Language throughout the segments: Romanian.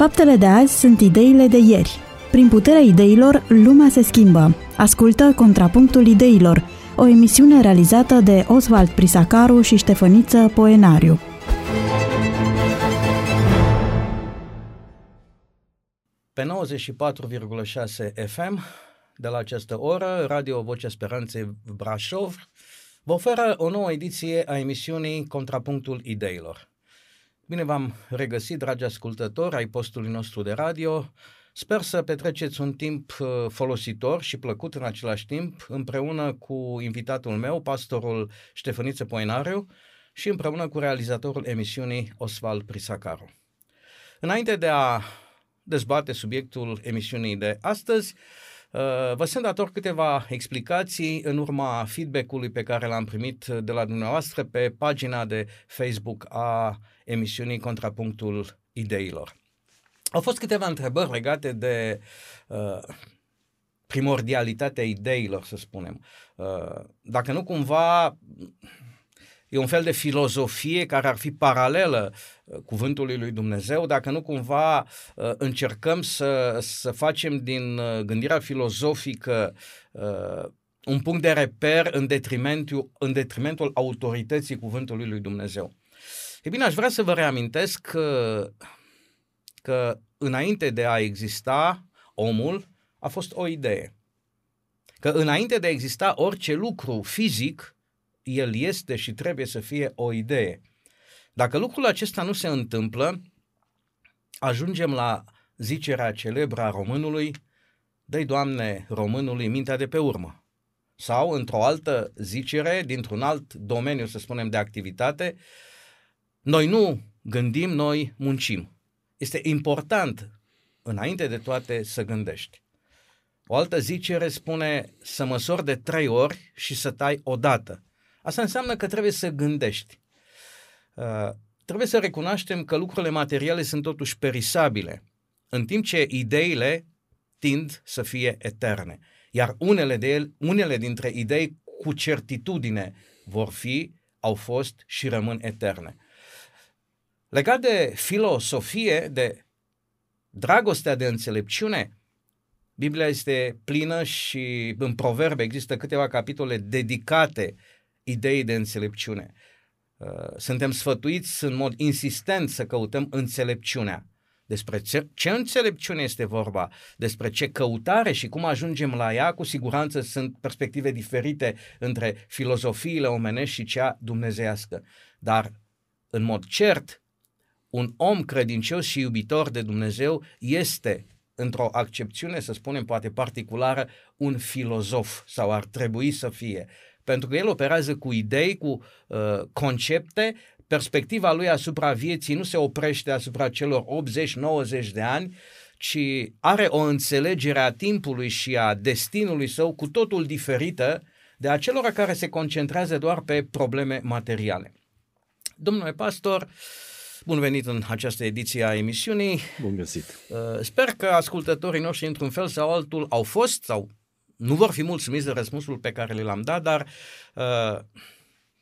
Faptele de azi sunt ideile de ieri. Prin puterea ideilor, lumea se schimbă. Ascultă Contrapunctul Ideilor, o emisiune realizată de Oswald Prisacaru și Ștefăniță Poenariu. Pe 94,6 FM, de la această oră, Radio Vocea Speranței Brașov vă oferă o nouă ediție a emisiunii Contrapunctul Ideilor. Bine v-am regăsit, dragi ascultători ai postului nostru de radio. Sper să petreceți un timp uh, folositor și plăcut în același timp, împreună cu invitatul meu, pastorul Ștefăniță Poenariu, și împreună cu realizatorul emisiunii Osval Prisacaru. Înainte de a dezbate subiectul emisiunii de astăzi, uh, Vă sunt dator câteva explicații în urma feedback-ului pe care l-am primit de la dumneavoastră pe pagina de Facebook a emisiunii Contrapunctul Ideilor. Au fost câteva întrebări legate de uh, primordialitatea ideilor, să spunem. Uh, dacă nu cumva e un fel de filozofie care ar fi paralelă uh, cuvântului lui Dumnezeu, dacă nu cumva uh, încercăm să, să facem din uh, gândirea filozofică uh, un punct de reper în detrimentul, în detrimentul autorității cuvântului lui Dumnezeu. E bine, aș vrea să vă reamintesc că, că înainte de a exista omul, a fost o idee. Că înainte de a exista orice lucru fizic, el este și trebuie să fie o idee. Dacă lucrul acesta nu se întâmplă, ajungem la zicerea celebră a românului, dă Doamne, românului mintea de pe urmă. Sau, într-o altă zicere, dintr-un alt domeniu, să spunem, de activitate, noi nu gândim, noi muncim. Este important, înainte de toate, să gândești. O altă zicere spune să măsori de trei ori și să tai odată. Asta înseamnă că trebuie să gândești. Uh, trebuie să recunoaștem că lucrurile materiale sunt totuși perisabile, în timp ce ideile tind să fie eterne. Iar unele, de ele, unele dintre idei cu certitudine vor fi, au fost și rămân eterne. Legat de filosofie, de dragostea de înțelepciune, Biblia este plină și în proverbe există câteva capitole dedicate ideii de înțelepciune. Uh, suntem sfătuiți în mod insistent să căutăm înțelepciunea. Despre ce, ce înțelepciune este vorba, despre ce căutare și cum ajungem la ea, cu siguranță sunt perspective diferite între filozofiile omenești și cea dumnezeiască. Dar, în mod cert, un om credincios și iubitor de Dumnezeu este, într-o accepțiune, să spunem, poate particulară, un filozof sau ar trebui să fie. Pentru că el operează cu idei, cu uh, concepte, perspectiva lui asupra vieții nu se oprește asupra celor 80-90 de ani, ci are o înțelegere a timpului și a destinului său cu totul diferită de acelora care se concentrează doar pe probleme materiale. Domnule pastor, uh, Bun venit în această ediție a emisiunii. Bun găsit. Uh, sper că ascultătorii noștri, într-un fel sau altul, au fost sau nu vor fi mulțumiți de răspunsul pe care le l-am dat, dar uh,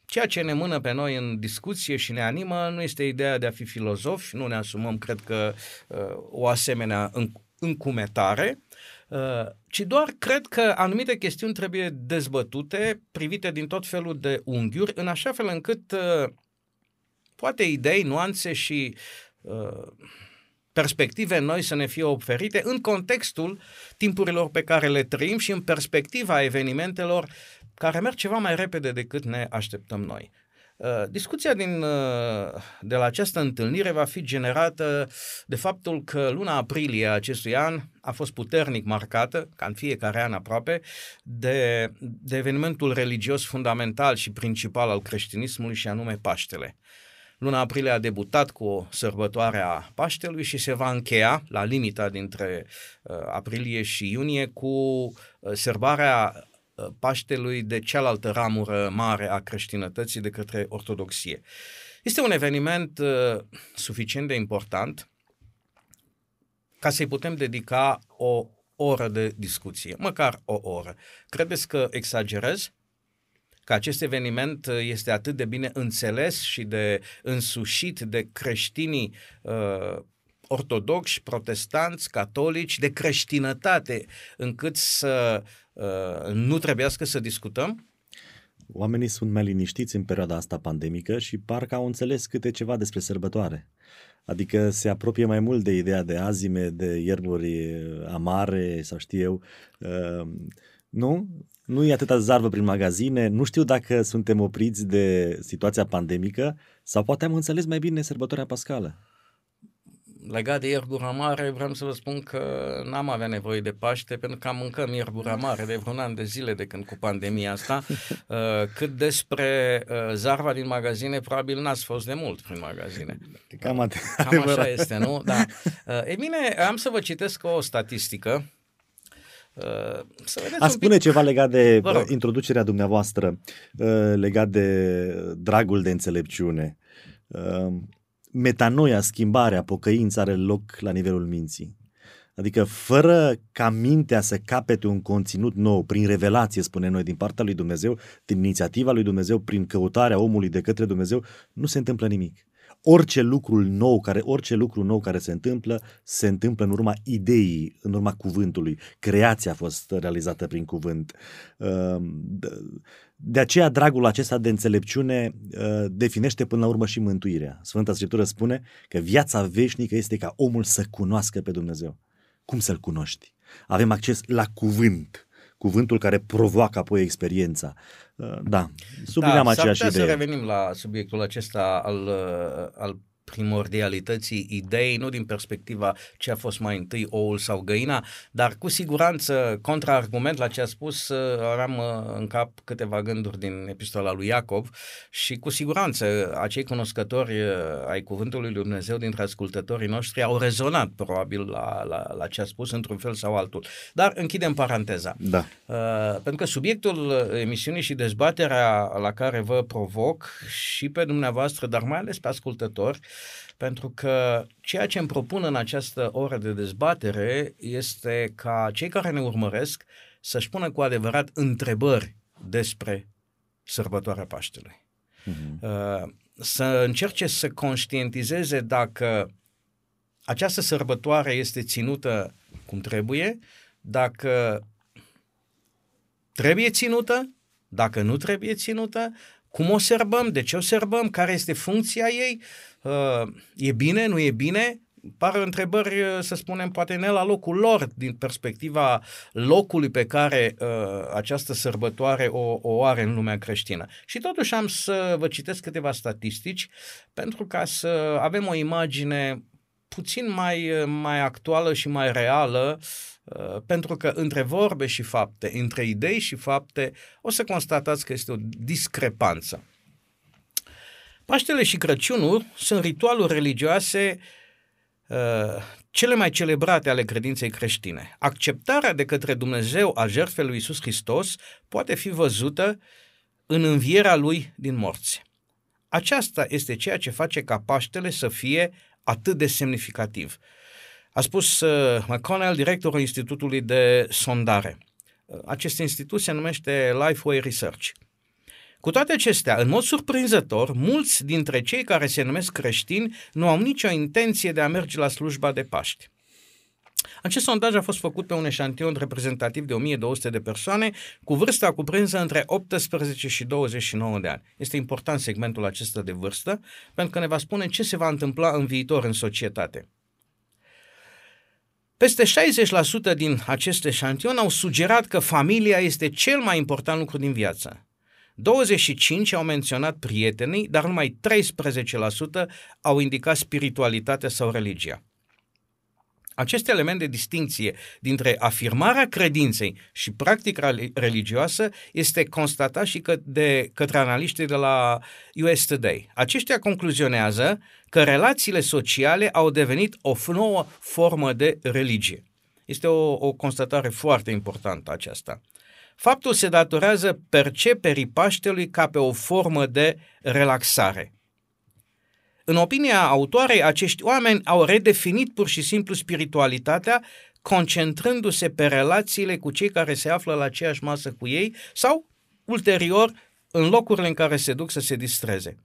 ceea ce ne mână pe noi în discuție și ne animă nu este ideea de a fi filozofi, nu ne asumăm, cred că, uh, o asemenea încumetare, ci doar cred că anumite chestiuni trebuie dezbătute, privite din tot felul de unghiuri, în așa fel încât poate idei, nuanțe și uh, perspective noi să ne fie oferite în contextul timpurilor pe care le trăim și în perspectiva evenimentelor care merg ceva mai repede decât ne așteptăm noi. Uh, discuția din, uh, de la această întâlnire va fi generată de faptul că luna aprilie a acestui an a fost puternic marcată, ca în fiecare an aproape, de, de evenimentul religios fundamental și principal al creștinismului și anume Paștele. Luna aprilie a debutat cu o sărbătoare a Paștelui și se va încheia la limita dintre uh, aprilie și iunie cu uh, sărbarea uh, Paștelui de cealaltă ramură mare a creștinătății de către ortodoxie. Este un eveniment uh, suficient de important ca să-i putem dedica o oră de discuție, măcar o oră. Credeți că exagerez? Că acest eveniment uh, este atât de bine înțeles și de însușit de creștinii uh, ortodoxi, protestanți, catolici, de creștinătate, încât să uh, nu trebuiască să discutăm? Oamenii sunt mai liniștiți în perioada asta pandemică și parcă au înțeles câte ceva despre sărbătoare. Adică se apropie mai mult de ideea de azime, de ierburi amare sau știu eu. Uh, nu? Nu e atâta zarvă prin magazine, nu știu dacă suntem opriți de situația pandemică sau poate am înțeles mai bine sărbătoarea pascală legat de ierbura mare, vreau să vă spun că n-am avea nevoie de Paște, pentru că am mâncăm ierbura mare de vreun an de zile de când cu pandemia asta. Uh, cât despre uh, zarva din magazine, probabil n-ați fost de mult prin magazine. Cam, at- Cam așa este, nu? Da. Uh, e bine, am să vă citesc o statistică. Să A spune pic... ceva legat de introducerea dumneavoastră, legat de dragul de înțelepciune. Metanoia, schimbarea, pocăința are loc la nivelul minții. Adică fără ca mintea să capete un conținut nou, prin revelație, spune noi, din partea lui Dumnezeu, din inițiativa lui Dumnezeu, prin căutarea omului de către Dumnezeu, nu se întâmplă nimic orice lucru nou care, orice lucru nou care se întâmplă, se întâmplă în urma ideii, în urma cuvântului. Creația a fost realizată prin cuvânt. Ehm, de aceea dragul acesta de înțelepciune uh, definește până la urmă și mântuirea. Sfânta Scriptură spune că viața veșnică este ca omul să cunoască pe Dumnezeu. Cum să-L cunoști? Avem acces la cuvânt cuvântul care provoacă apoi experiența. Uh, da, sublineam da, aceeași idee. să revenim la subiectul acesta al, uh, al primordialității idei, nu din perspectiva ce a fost mai întâi oul sau găina, dar cu siguranță, contraargument la ce a spus, uh, aveam uh, în cap câteva gânduri din epistola lui Iacov și cu siguranță acei cunoscători uh, ai cuvântului lui Dumnezeu dintre ascultătorii noștri au rezonat probabil la, la, la ce a spus într-un fel sau altul. Dar închidem paranteza. Da. Uh, pentru că subiectul emisiunii și dezbaterea la care vă provoc și pe dumneavoastră, dar mai ales pe ascultători, pentru că ceea ce îmi propun în această oră de dezbatere este ca cei care ne urmăresc să-și pună cu adevărat întrebări despre sărbătoarea Paștelui. Uh-huh. Să încerce să conștientizeze dacă această sărbătoare este ținută cum trebuie, dacă trebuie ținută, dacă nu trebuie ținută, cum o serbăm, de ce o serbăm, care este funcția ei, uh, e bine, nu e bine, par întrebări, uh, să spunem, poate ne la locul lor, din perspectiva locului pe care uh, această sărbătoare o, o are în lumea creștină. Și totuși am să vă citesc câteva statistici pentru ca să avem o imagine puțin mai, mai actuală și mai reală Uh, pentru că între vorbe și fapte, între idei și fapte, o să constatați că este o discrepanță. Paștele și Crăciunul sunt ritualuri religioase uh, cele mai celebrate ale credinței creștine. Acceptarea de către Dumnezeu a jertfei lui Isus Hristos poate fi văzută în învierea lui din morți. Aceasta este ceea ce face ca Paștele să fie atât de semnificativ. A spus uh, McConnell, directorul Institutului de Sondare. Uh, acest institut se numește Lifeway Research. Cu toate acestea, în mod surprinzător, mulți dintre cei care se numesc creștini nu au nicio intenție de a merge la slujba de Paști. Acest sondaj a fost făcut pe un eșantion reprezentativ de 1200 de persoane cu vârsta cuprinsă între 18 și 29 de ani. Este important segmentul acesta de vârstă pentru că ne va spune ce se va întâmpla în viitor în societate. Peste 60% din acest eșantion au sugerat că familia este cel mai important lucru din viață. 25 au menționat prietenii, dar numai 13% au indicat spiritualitatea sau religia. Acest element de distinție dintre afirmarea credinței și practica religioasă este constatat și de către analiștii de la US Today. Aceștia concluzionează că relațiile sociale au devenit o nouă formă de religie. Este o, o constatare foarte importantă aceasta. Faptul se datorează perceperii Paștelui ca pe o formă de relaxare – în opinia autoarei, acești oameni au redefinit pur și simplu spiritualitatea, concentrându-se pe relațiile cu cei care se află la aceeași masă cu ei sau, ulterior, în locurile în care se duc să se distreze.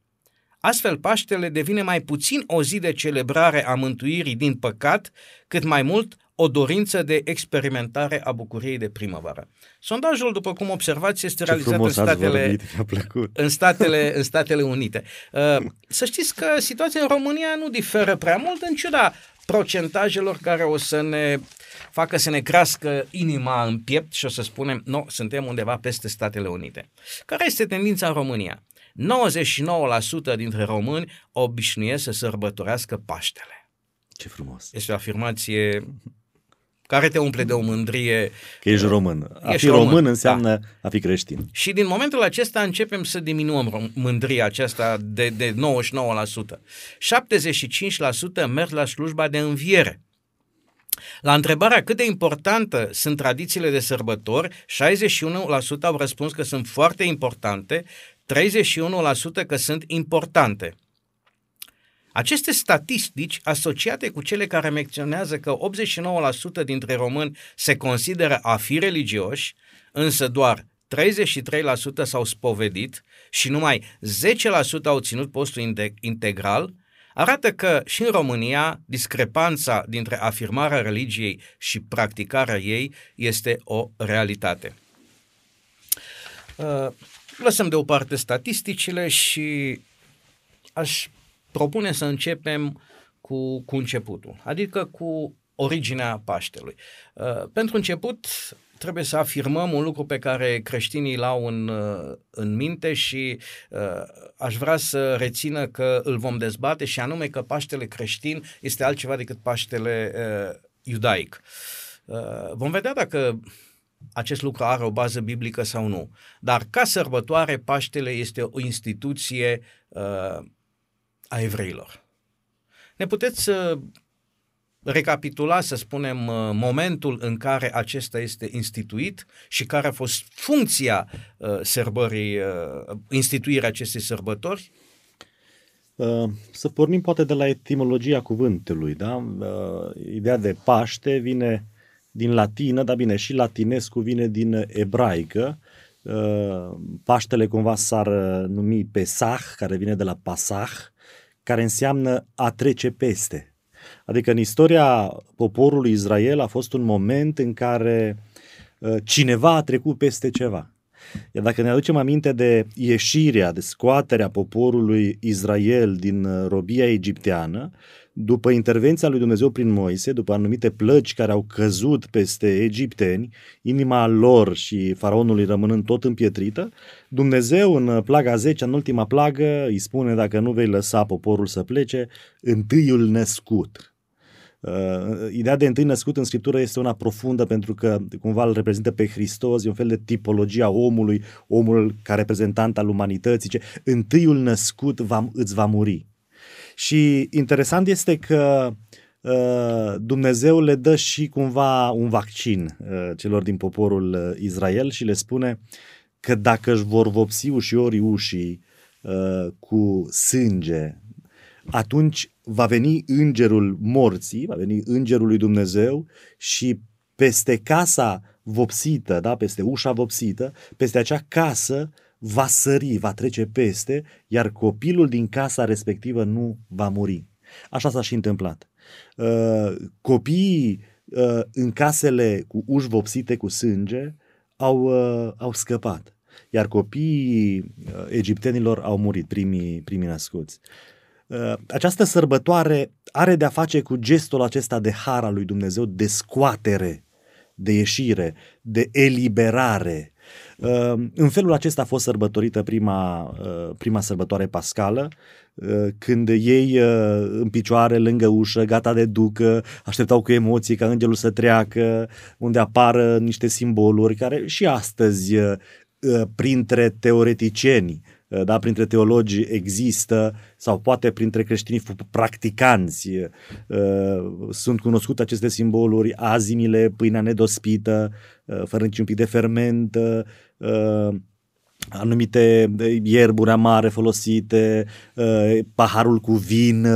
Astfel, Paștele devine mai puțin o zi de celebrare a mântuirii din păcat, cât mai mult o dorință de experimentare a bucuriei de primăvară. Sondajul, după cum observați, este Ce realizat în statele, vorbit, plăcut. în, statele, în Statele Unite. Uh, să știți că situația în România nu diferă prea mult, în ciuda procentajelor care o să ne facă să ne crească inima în piept și o să spunem, nu, no, suntem undeva peste Statele Unite. Care este tendința în România? 99% dintre români obișnuiesc să sărbătorească Paștele. Ce frumos. Este o afirmație care te umple de o mândrie. Că ești român. A ești fi român, român, înseamnă da. a fi creștin. Și din momentul acesta începem să diminuăm mândria aceasta de, de 99%. 75% merg la slujba de înviere. La întrebarea cât de importantă sunt tradițiile de sărbători, 61% au răspuns că sunt foarte importante, 31% că sunt importante. Aceste statistici asociate cu cele care menționează că 89% dintre români se consideră a fi religioși, însă doar 33% s-au spovedit și numai 10% au ținut postul integral, arată că și în România discrepanța dintre afirmarea religiei și practicarea ei este o realitate. Uh, lăsăm deoparte statisticile și aș propune să începem cu, cu începutul, adică cu originea Paștelui. Uh, pentru început, trebuie să afirmăm un lucru pe care creștinii l-au în, uh, în minte și uh, aș vrea să rețină că îl vom dezbate și anume că Paștele creștin este altceva decât Paștele uh, iudaic. Uh, vom vedea dacă acest lucru are o bază biblică sau nu. Dar ca sărbătoare, Paștele este o instituție uh, a evreilor. Ne puteți uh, recapitula, să spunem, uh, momentul în care acesta este instituit și care a fost funcția uh, sărbării, uh, instituirea acestei sărbători? Uh, să pornim poate de la etimologia cuvântului, da? Uh, ideea de Paște vine din latină, dar bine, și latinescu vine din ebraică. Uh, Paștele cumva s-ar numi Pesach, care vine de la Pasach, care înseamnă a trece peste. Adică în istoria poporului Israel a fost un moment în care uh, cineva a trecut peste ceva. Iar dacă ne aducem aminte de ieșirea, de scoaterea poporului Israel din uh, robia egipteană, după intervenția lui Dumnezeu prin Moise, după anumite plăci care au căzut peste egipteni, inima lor și faraonului rămânând tot împietrită, Dumnezeu în plaga 10, în ultima plagă, îi spune dacă nu vei lăsa poporul să plece, întâiul născut. Uh, ideea de întâi născut în Scriptură este una profundă pentru că cumva îl reprezintă pe Hristos, e un fel de tipologia omului, omul ca reprezentant al umanității, ce întâiul născut va, îți va muri. Și interesant este că uh, Dumnezeu le dă și cumva un vaccin uh, celor din poporul uh, Israel și le spune că dacă își vor vopsi ușiorii ușii uh, cu sânge, atunci va veni îngerul morții, va veni îngerul lui Dumnezeu și peste casa vopsită, da, peste ușa vopsită, peste acea casă va sări, va trece peste, iar copilul din casa respectivă nu va muri. Așa s-a și întâmplat. Uh, copiii uh, în casele cu uși vopsite cu sânge au, uh, au scăpat, iar copiii uh, egiptenilor au murit, primii, primii născuți. Uh, această sărbătoare are de-a face cu gestul acesta de har al lui Dumnezeu, de scoatere, de ieșire, de eliberare, Ehm, în felul acesta a fost sărbătorită prima, eh, prima sărbătoare pascală, eh, când ei eh, în picioare lângă ușă, gata de ducă, așteptau cu emoții ca îngerul să treacă, unde apară niște simboluri care și astăzi printre teoreticieni da, printre teologi există sau poate printre creștini practicanți sunt cunoscute aceste simboluri, azimile, pâinea nedospită, fără niciun pic de ferment, anumite ierburi amare folosite, paharul cu vin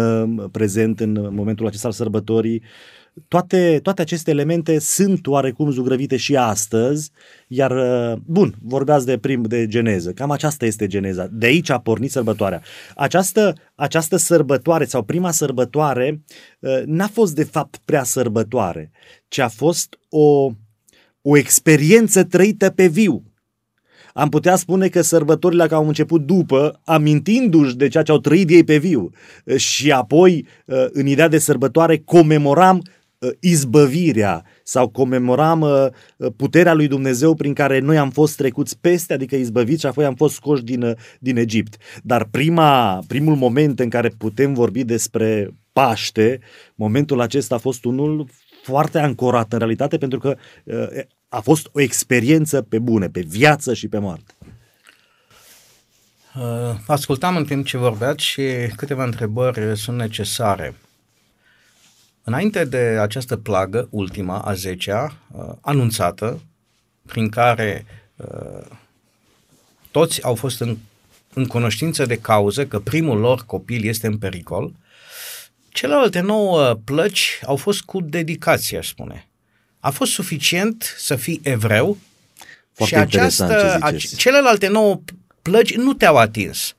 prezent în momentul acesta al sărbătorii. Toate, toate aceste elemente sunt oarecum zugrăvite și astăzi, iar, uh, bun, vorbeați de prim de geneză, cam aceasta este geneza, de aici a pornit sărbătoarea. Această, această sărbătoare sau prima sărbătoare uh, n-a fost de fapt prea sărbătoare, ci a fost o, o experiență trăită pe viu am putea spune că sărbătorile au început după, amintindu-și de ceea ce au trăit ei pe viu. Și apoi, uh, în ideea de sărbătoare, comemoram uh, izbăvirea sau comemoram uh, puterea lui Dumnezeu prin care noi am fost trecuți peste, adică izbăviți și apoi am fost scoși din, din Egipt. Dar prima, primul moment în care putem vorbi despre Paște, momentul acesta a fost unul foarte ancorat în realitate pentru că a fost o experiență pe bune, pe viață și pe moarte. Uh, ascultam în timp ce vorbeați și câteva întrebări sunt necesare. Înainte de această plagă, ultima, a zecea, uh, anunțată, prin care uh, toți au fost în, în cunoștință de cauză că primul lor copil este în pericol, celelalte nouă plăci au fost cu dedicație, aș spune. A fost suficient să fii evreu? Foarte și această, ce celelalte nouă plăgi nu te-au atins.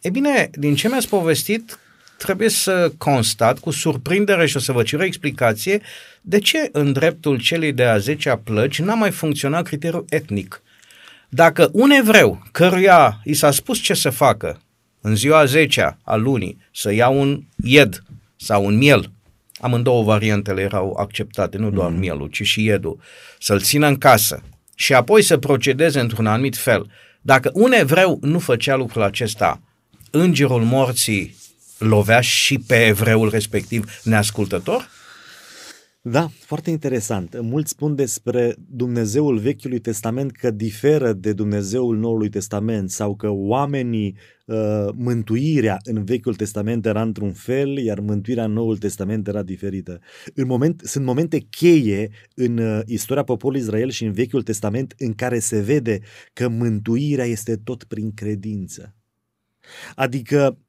E bine, din ce mi-ați povestit, trebuie să constat cu surprindere și o să vă cer o explicație de ce în dreptul celei de-a zecea plăci n-a mai funcționat criteriul etnic. Dacă un evreu căruia i s-a spus ce să facă în ziua 10 a lunii, să ia un ied sau un miel amândouă variantele erau acceptate, nu doar mm. mielul, ci și iedul, să-l țină în casă și apoi să procedeze într-un anumit fel. Dacă un evreu nu făcea lucrul acesta, îngerul morții lovea și pe evreul respectiv neascultător? Da, foarte interesant. Mulți spun despre Dumnezeul Vechiului Testament că diferă de Dumnezeul Noului Testament sau că oamenii, uh, mântuirea în Vechiul Testament era într-un fel, iar mântuirea în Noul Testament era diferită. În moment, sunt momente cheie în uh, istoria poporului Israel și în Vechiul Testament în care se vede că mântuirea este tot prin credință. Adică Uh,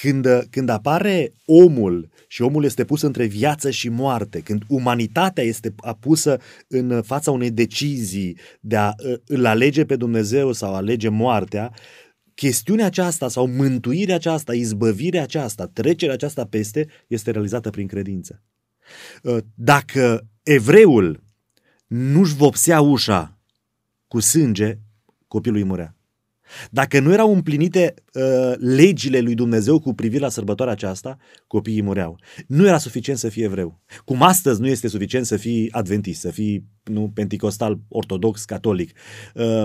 când, uh, când apare omul și omul este pus între viață și moarte, când umanitatea este pusă în fața unei decizii de a uh, îl alege pe Dumnezeu sau alege moartea, chestiunea aceasta sau mântuirea aceasta, izbăvirea aceasta, trecerea aceasta peste, este realizată prin credință. Dacă evreul nu-și vopsea ușa cu sânge, copilul îi murea. Dacă nu erau împlinite uh, legile lui Dumnezeu cu privire la sărbătoarea aceasta, copiii mureau. Nu era suficient să fii evreu. Cum astăzi nu este suficient să fii adventist, să fii nu penticostal, ortodox, catolic. Uh,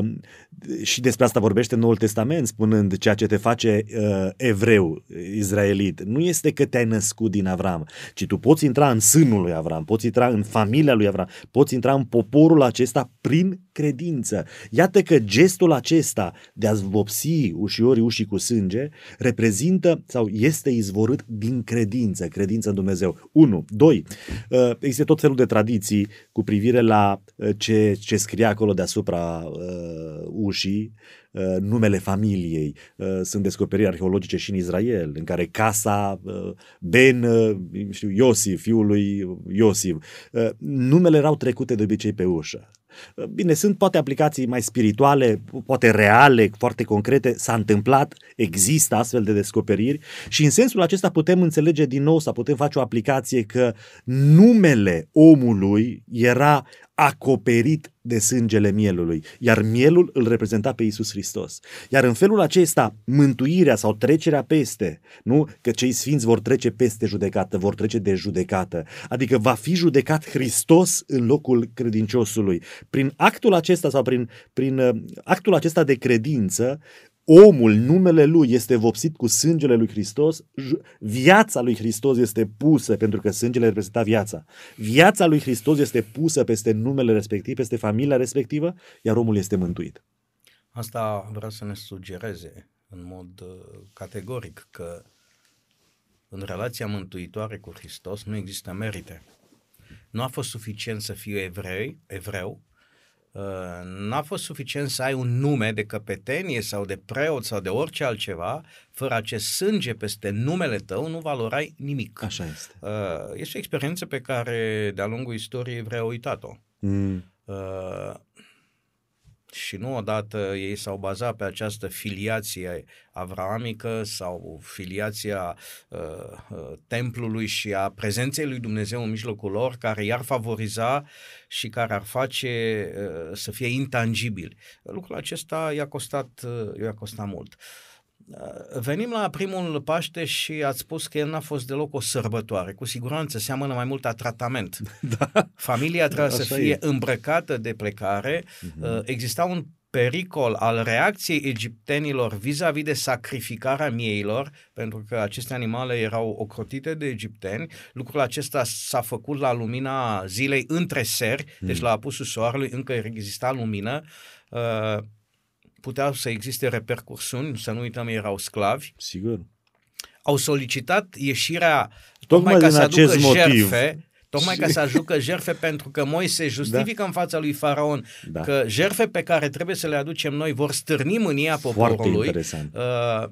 și despre asta vorbește Noul Testament, spunând ceea ce te face uh, evreu, izraelit. Nu este că te-ai născut din Avram, ci tu poți intra în sânul lui Avram, poți intra în familia lui Avram, poți intra în poporul acesta prin credință. Iată că gestul acesta de a-ți vopsi ușiorii ușii cu sânge reprezintă sau este izvorât din credință, credință în Dumnezeu. 1. 2. Uh, există tot felul de tradiții cu privire la Uh, ce, ce scria acolo deasupra uh, ușii, uh, numele familiei. Uh, sunt descoperiri arheologice și în Israel, în care casa uh, Ben, uh, știu, Iosif, fiul lui Iosif, uh, numele erau trecute de obicei pe ușă. Bine, sunt poate aplicații mai spirituale, poate reale, foarte concrete, s-a întâmplat, există astfel de descoperiri și în sensul acesta putem înțelege din nou sau putem face o aplicație că numele omului era acoperit de sângele mielului, iar mielul îl reprezenta pe Isus Hristos. Iar în felul acesta, mântuirea sau trecerea peste, nu? Că cei sfinți vor trece peste judecată, vor trece de judecată, adică va fi judecat Hristos în locul credinciosului. Prin actul acesta sau prin, prin uh, actul acesta de credință, omul, numele lui este vopsit cu sângele lui Hristos, viața lui Hristos este pusă, pentru că sângele reprezenta viața. Viața lui Hristos este pusă peste numele respectiv, peste familia respectivă, iar omul este mântuit. Asta vreau să ne sugereze în mod uh, categoric că în relația mântuitoare cu Hristos nu există merite. Nu a fost suficient să fiu evrei, evreu, N-a fost suficient să ai un nume de căpetenie sau de preot sau de orice altceva, fără acest sânge peste numele tău nu valorai nimic. Așa este. Este o experiență pe care de-a lungul istoriei vreau uitat-o. Mm. Și nu odată ei s-au bazat pe această filiație avramică sau filiația uh, uh, templului și a prezenței lui Dumnezeu în mijlocul lor, care i-ar favoriza și care ar face uh, să fie intangibili. Lucrul acesta i-a costat, uh, i-a costat mult. Uh, venim la primul Paște și ați spus că el n-a fost deloc o sărbătoare. Cu siguranță seamănă mai mult a tratament. Da. Familia trebuie să fie e. îmbrăcată de plecare. Uh-huh. Exista un pericol al reacției egiptenilor vis-a-vis de sacrificarea mieilor, pentru că aceste animale erau ocrotite de egipteni. Lucrul acesta s-a făcut la lumina zilei între seri, mm. deci la apusul soarelui încă exista lumină. Uh, puteau să existe repercursiuni, să nu uităm, erau sclavi. Sigur. Au solicitat ieșirea tocmai, tocmai ca să aducă motiv. jerfe Tocmai ca să ajucă jerfe pentru că Moise justifică da. în fața lui Faraon da. că jerfe pe care trebuie să le aducem noi vor stârni mânia poporului. Foarte interesant. Uh,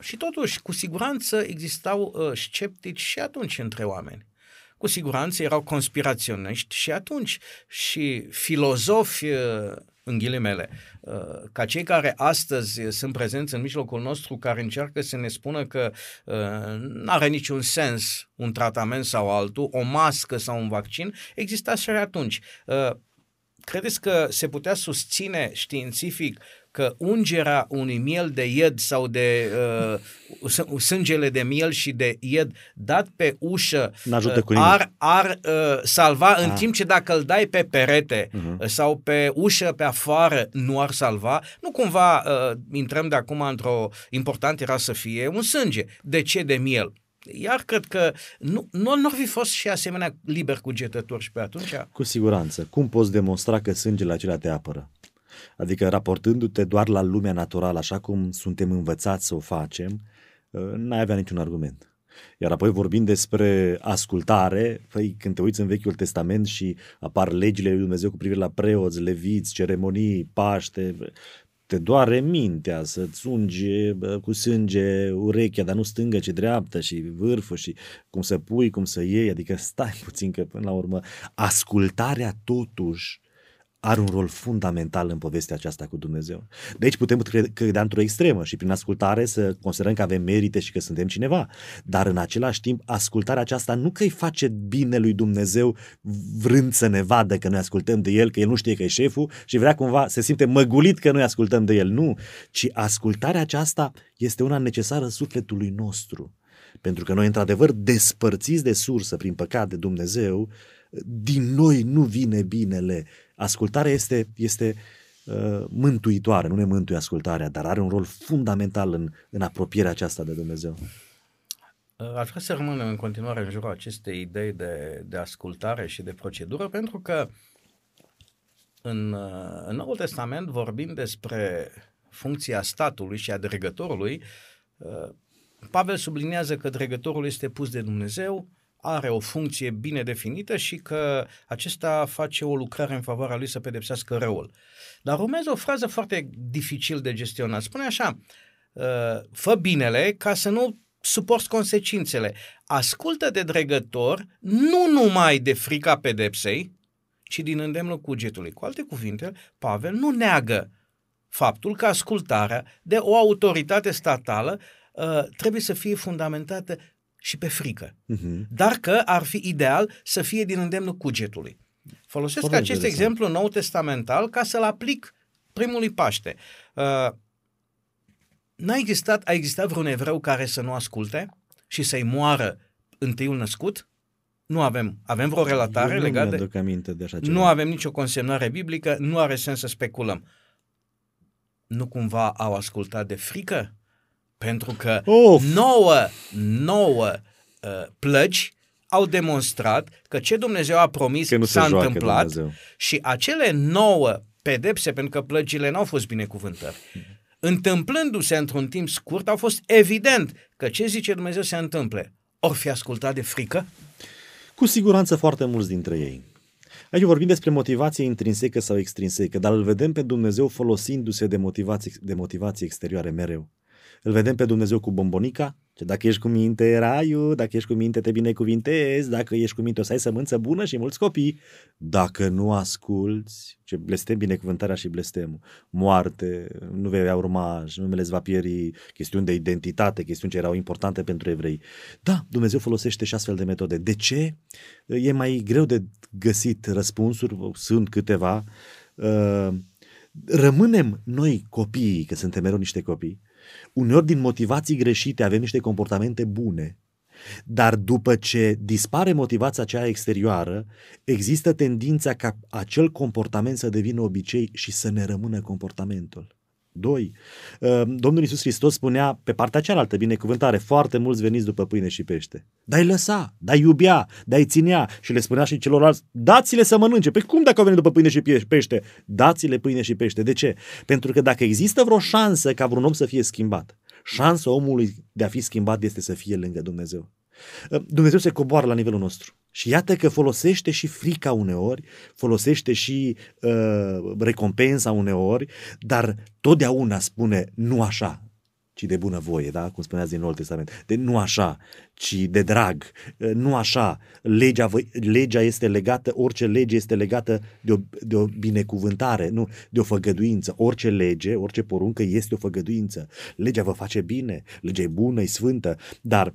și totuși, cu siguranță existau uh, sceptici și atunci între oameni. Cu siguranță erau conspiraționiști și atunci și filozofi uh, în ghilimele, uh, ca cei care astăzi sunt prezenți în mijlocul nostru, care încearcă să ne spună că uh, nu are niciun sens un tratament sau altul, o mască sau un vaccin, exista și atunci. Uh, credeți că se putea susține științific că ungerea unui miel de ied sau de uh, sângele de miel și de ied dat pe ușă uh, ar, ar uh, salva, în ah. timp ce dacă îl dai pe perete uh-huh. sau pe ușă pe afară nu ar salva, nu cumva uh, intrăm de acum într-o important era să fie un sânge. De ce de miel? Iar cred că nu, nu, nu ar fi fost și asemenea liber cugetător și pe atunci. Cu siguranță. Cum poți demonstra că sângele acela te apără? Adică raportându-te doar la lumea naturală, așa cum suntem învățați să o facem, uh, n-ai avea niciun argument. Iar apoi vorbind despre ascultare, păi, când te uiți în Vechiul Testament și apar legile lui Dumnezeu cu privire la preoți, leviți, ceremonii, paște, te doare mintea să-ți unge cu sânge urechea, dar nu stângă, ci dreaptă și vârful și cum să pui, cum să iei, adică stai puțin că până la urmă ascultarea totuși are un rol fundamental în povestea aceasta cu Dumnezeu. Deci putem credea într-o extremă și prin ascultare să considerăm că avem merite și că suntem cineva. Dar în același timp, ascultarea aceasta nu că îi face bine lui Dumnezeu vrând să ne vadă că noi ascultăm de El, că El nu știe că e șeful și vrea cumva, se simte măgulit că noi ascultăm de El. Nu, ci ascultarea aceasta este una necesară sufletului nostru. Pentru că noi, într-adevăr, despărțiți de sursă prin păcat de Dumnezeu, din noi nu vine binele ascultarea este, este uh, mântuitoare, nu ne mântuie ascultarea, dar are un rol fundamental în, în apropierea aceasta de Dumnezeu. Uh, aș vrea să rămânem în continuare în jurul acestei idei de, de ascultare și de procedură, pentru că în, uh, în Noul Testament vorbim despre funcția statului și a dregătorului. Uh, Pavel sublinează că dregătorul este pus de Dumnezeu, are o funcție bine definită și că acesta face o lucrare în favoarea lui să pedepsească răul. Dar urmează o frază foarte dificil de gestionat. Spune așa, uh, fă binele ca să nu suporți consecințele. Ascultă de dregător nu numai de frica pedepsei, ci din îndemnul cugetului. Cu alte cuvinte, Pavel nu neagă faptul că ascultarea de o autoritate statală uh, trebuie să fie fundamentată și pe frică. Uh-huh. Dar că ar fi ideal să fie din îndemnul cugetului. Folosesc Foarte acest exemplu nou testamental ca să-l aplic primului Paște. Uh, n-a existat, a existat vreun evreu care să nu asculte și să-i moară întâiul născut? Nu avem. Avem vreo relatare Eu legată? Nu aminte de așa ceva. Nu avem nicio consemnare biblică, nu are sens să speculăm. Nu cumva au ascultat de frică? Pentru că of. nouă, nouă uh, plăgi au demonstrat că ce Dumnezeu a promis că s-a întâmplat Dumnezeu. și acele nouă pedepse, pentru că plăgile n-au fost binecuvântări, întâmplându-se într-un timp scurt, au fost evident că ce zice Dumnezeu se întâmple. Or fi ascultat de frică? Cu siguranță foarte mulți dintre ei. Aici vorbim despre motivație intrinsecă sau extrinsecă, dar îl vedem pe Dumnezeu folosindu-se de motivație, de motivație exterioare mereu. Îl vedem pe Dumnezeu cu bombonica, ce dacă ești cu minte, raiu, dacă ești cu minte, te binecuvintezi, dacă ești cu minte, o să ai sămânță bună și mulți copii. Dacă nu asculți, ce blestem binecuvântarea și blestemul, moarte, nu vei avea urmaj, numele îți va pieri, chestiuni de identitate, chestiuni ce erau importante pentru evrei. Da, Dumnezeu folosește și astfel de metode. De ce? E mai greu de găsit răspunsuri, sunt câteva. Uh, rămânem noi copiii, că suntem mereu niște copii, Uneori din motivații greșite avem niște comportamente bune, dar după ce dispare motivația aceea exterioară, există tendința ca acel comportament să devină obicei și să ne rămână comportamentul. 2. Uh, Domnul Iisus Hristos spunea pe partea cealaltă, binecuvântare, foarte mulți veniți după pâine și pește. Dar îi lăsa, dar îi iubea, dar îi ținea și le spunea și celorlalți, dați-le să mănânce. Păi cum dacă au venit după pâine și pește? Dați-le pâine și pește. De ce? Pentru că dacă există vreo șansă ca vreun om să fie schimbat, șansa omului de a fi schimbat este să fie lângă Dumnezeu. Uh, Dumnezeu se coboară la nivelul nostru. Și iată că folosește și frica uneori, folosește și uh, recompensa uneori, dar totdeauna spune nu așa, ci de bunăvoie, da? cum spuneați din Noul Testament. De nu așa, ci de drag. Uh, nu așa. Legea, legea este legată, orice lege este legată de o, de o binecuvântare, nu de o făgăduință. Orice lege, orice poruncă este o făgăduință. Legea vă face bine, legea e bună, e sfântă, dar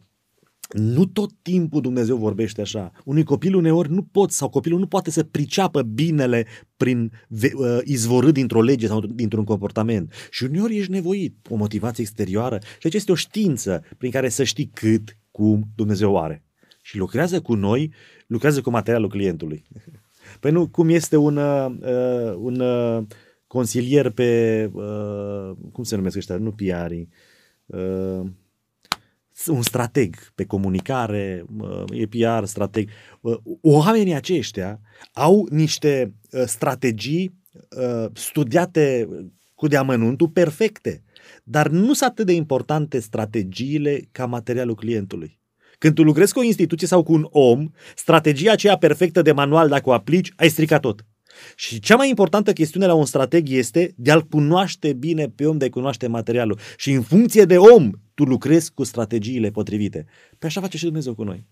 nu tot timpul Dumnezeu vorbește așa. Unui copil uneori nu pot sau copilul nu poate să priceapă binele prin uh, izvorât dintr-o lege sau dintr-un comportament. Și uneori ești nevoit, o motivație exterioară. Și aceasta este o știință prin care să știi cât, cum Dumnezeu are. Și lucrează cu noi, lucrează cu materialul clientului. Păi nu, cum este un, uh, un uh, consilier pe, uh, cum se numesc ăștia, nu PR, uh, un strateg pe comunicare, e PR, strateg. Oamenii aceștia au niște ă, strategii ă, studiate cu deamănuntul perfecte, dar nu sunt atât de importante strategiile ca materialul clientului. Când tu lucrezi cu o instituție sau cu un om, strategia aceea perfectă de manual, dacă o aplici, ai stricat tot. Și cea mai importantă chestiune la un strateg este de a-l cunoaște bine pe om, de a cunoaște materialul. Și în funcție de om, tu lucrezi cu strategiile potrivite. Pe așa face și Dumnezeu cu noi.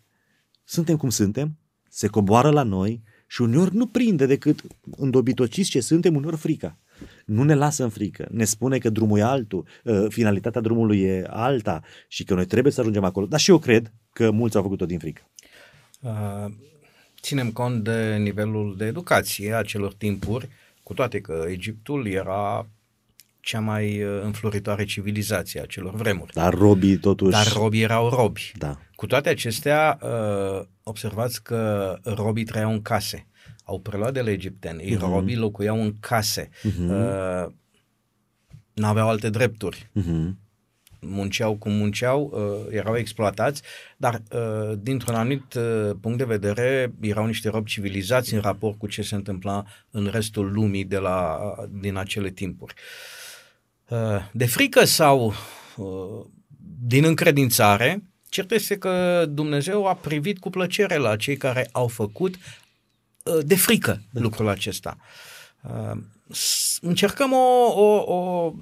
Suntem cum suntem, se coboară la noi și uneori nu prinde decât îndobitociți ce suntem, uneori frica. Nu ne lasă în frică, ne spune că drumul e altul, ă, finalitatea drumului e alta și că noi trebuie să ajungem acolo. Dar și eu cred că mulți au făcut-o din frică. Uh, ținem cont de nivelul de educație a celor timpuri, cu toate că Egiptul era cea mai uh, înfloritoare civilizație a celor vremuri. Dar robii totuși... Dar robii erau robi. Da. Cu toate acestea, uh, observați că robii trăiau în case. Au preluat de la egipteni. Ei, uh-huh. robii locuiau în case. Uh-huh. N-aveau alte drepturi. Uh-huh munceau cum munceau, uh, erau exploatați, dar uh, dintr-un anumit uh, punct de vedere erau niște robi civilizați în raport cu ce se întâmpla în restul lumii de la, din acele timpuri. De frică sau din încredințare, cert este că Dumnezeu a privit cu plăcere la cei care au făcut de frică da. lucrul acesta. Încercăm o, o, o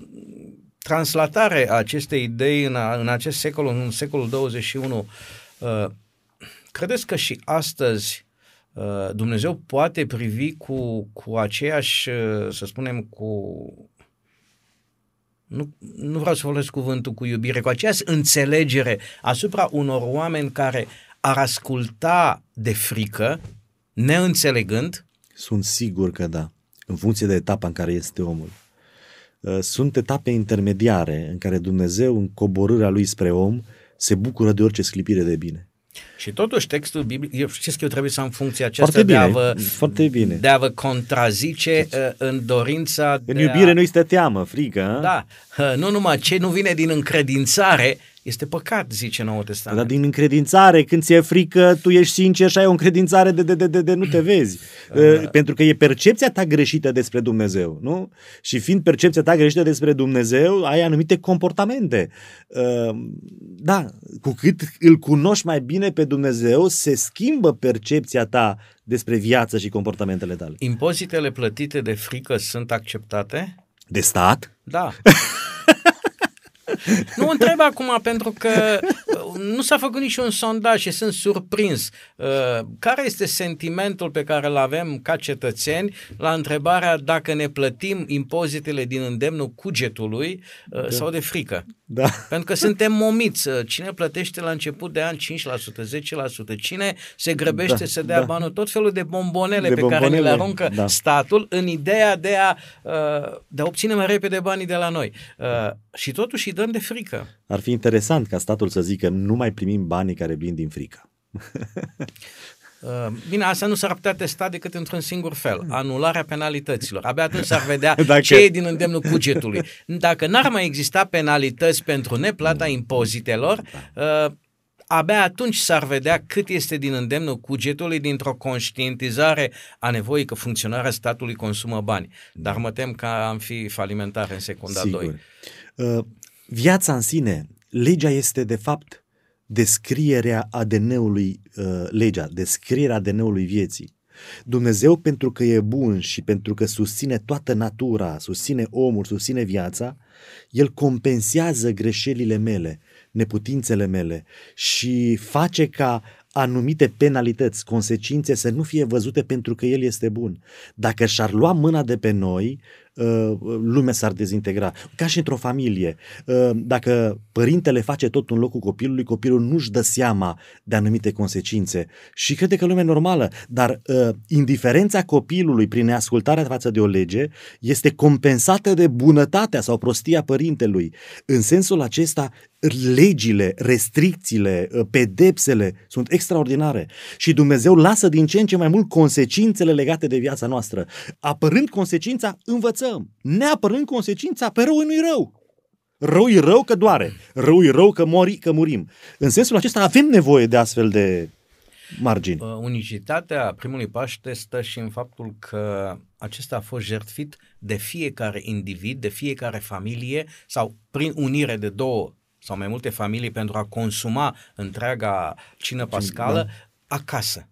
translatare a acestei idei în, a, în acest secol, în secolul 21, uh, credeți că și astăzi uh, Dumnezeu poate privi cu, cu aceeași, uh, să spunem, cu nu, nu vreau să folosesc cuvântul cu iubire, cu aceeași înțelegere asupra unor oameni care ar asculta de frică, neînțelegând? Sunt sigur că da, în funcție de etapa în care este omul. Uh, sunt etape intermediare în care Dumnezeu, în coborârea lui spre om, se bucură de orice sclipire de bine. Și totuși textul biblic, eu știți că eu trebuie să am funcția aceasta foarte bine, de, a vă, foarte bine. de a vă contrazice uh, în dorința În iubire a... nu este teamă, frică. Da, uh, nu numai ce nu vine din încredințare, Este păcat, zice Noul Testament. Dar din încredințare, când ți-e frică, tu ești sincer și ai o încredințare de, de, de, de, de nu te vezi. Uh. Pentru că e percepția ta greșită despre Dumnezeu, nu? Și fiind percepția ta greșită despre Dumnezeu, ai anumite comportamente. Uh, da, cu cât îl cunoști mai bine pe Dumnezeu, se schimbă percepția ta despre viață și comportamentele tale. Impozitele plătite de frică sunt acceptate? De stat? Da. Nu întreb acum pentru că uh, nu s-a făcut niciun sondaj și sunt surprins. Uh, care este sentimentul pe care îl avem ca cetățeni la întrebarea dacă ne plătim impozitele din îndemnul cugetului uh, da. sau de frică? Da. Pentru că suntem momiți. Cine plătește la început de an 5%, 10%? Cine se grăbește da, să dea da. banul? Tot felul de bombonele de pe bombonele, care le aruncă da. statul în ideea de a, de a obține mai repede banii de la noi. Și totuși îi dăm de frică. Ar fi interesant ca statul să zică nu mai primim banii care vin din frică. Uh, bine, asta nu s-ar putea testa decât într-un singur fel, anularea penalităților. Abia atunci s-ar vedea Dacă... ce e din îndemnul cugetului. Dacă n-ar mai exista penalități pentru neplata impozitelor, uh, abia atunci s-ar vedea cât este din îndemnul cugetului dintr-o conștientizare a nevoii că funcționarea statului consumă bani. Dar mă tem că am fi falimentar în secunda Sigur. 2. Uh, viața în sine, legea este de fapt descrierea ADN-ului, uh, legea, descrierea ADN-ului vieții. Dumnezeu, pentru că e bun și pentru că susține toată natura, susține omul, susține viața, El compensează greșelile mele, neputințele mele și face ca anumite penalități, consecințe să nu fie văzute pentru că El este bun. Dacă și-ar lua mâna de pe noi, Uh, lumea s-ar dezintegra. Ca și într-o familie. Uh, dacă părintele face tot în locul copilului, copilul nu-și dă seama de anumite consecințe și crede că lumea e normală, dar uh, indiferența copilului prin neascultarea față de o lege este compensată de bunătatea sau prostia părintelui. În sensul acesta, legile, restricțiile, pedepsele sunt extraordinare și Dumnezeu lasă din ce în ce mai mult consecințele legate de viața noastră. Apărând consecința, învățăm lăsăm, neapărând consecința, pe rău nu-i rău. Rău e rău că doare, rău e rău că, mori, că murim. În sensul acesta avem nevoie de astfel de margini. Uh, unicitatea primului Paște stă și în faptul că acesta a fost jertfit de fiecare individ, de fiecare familie sau prin unire de două sau mai multe familii pentru a consuma întreaga cină pascală da. acasă.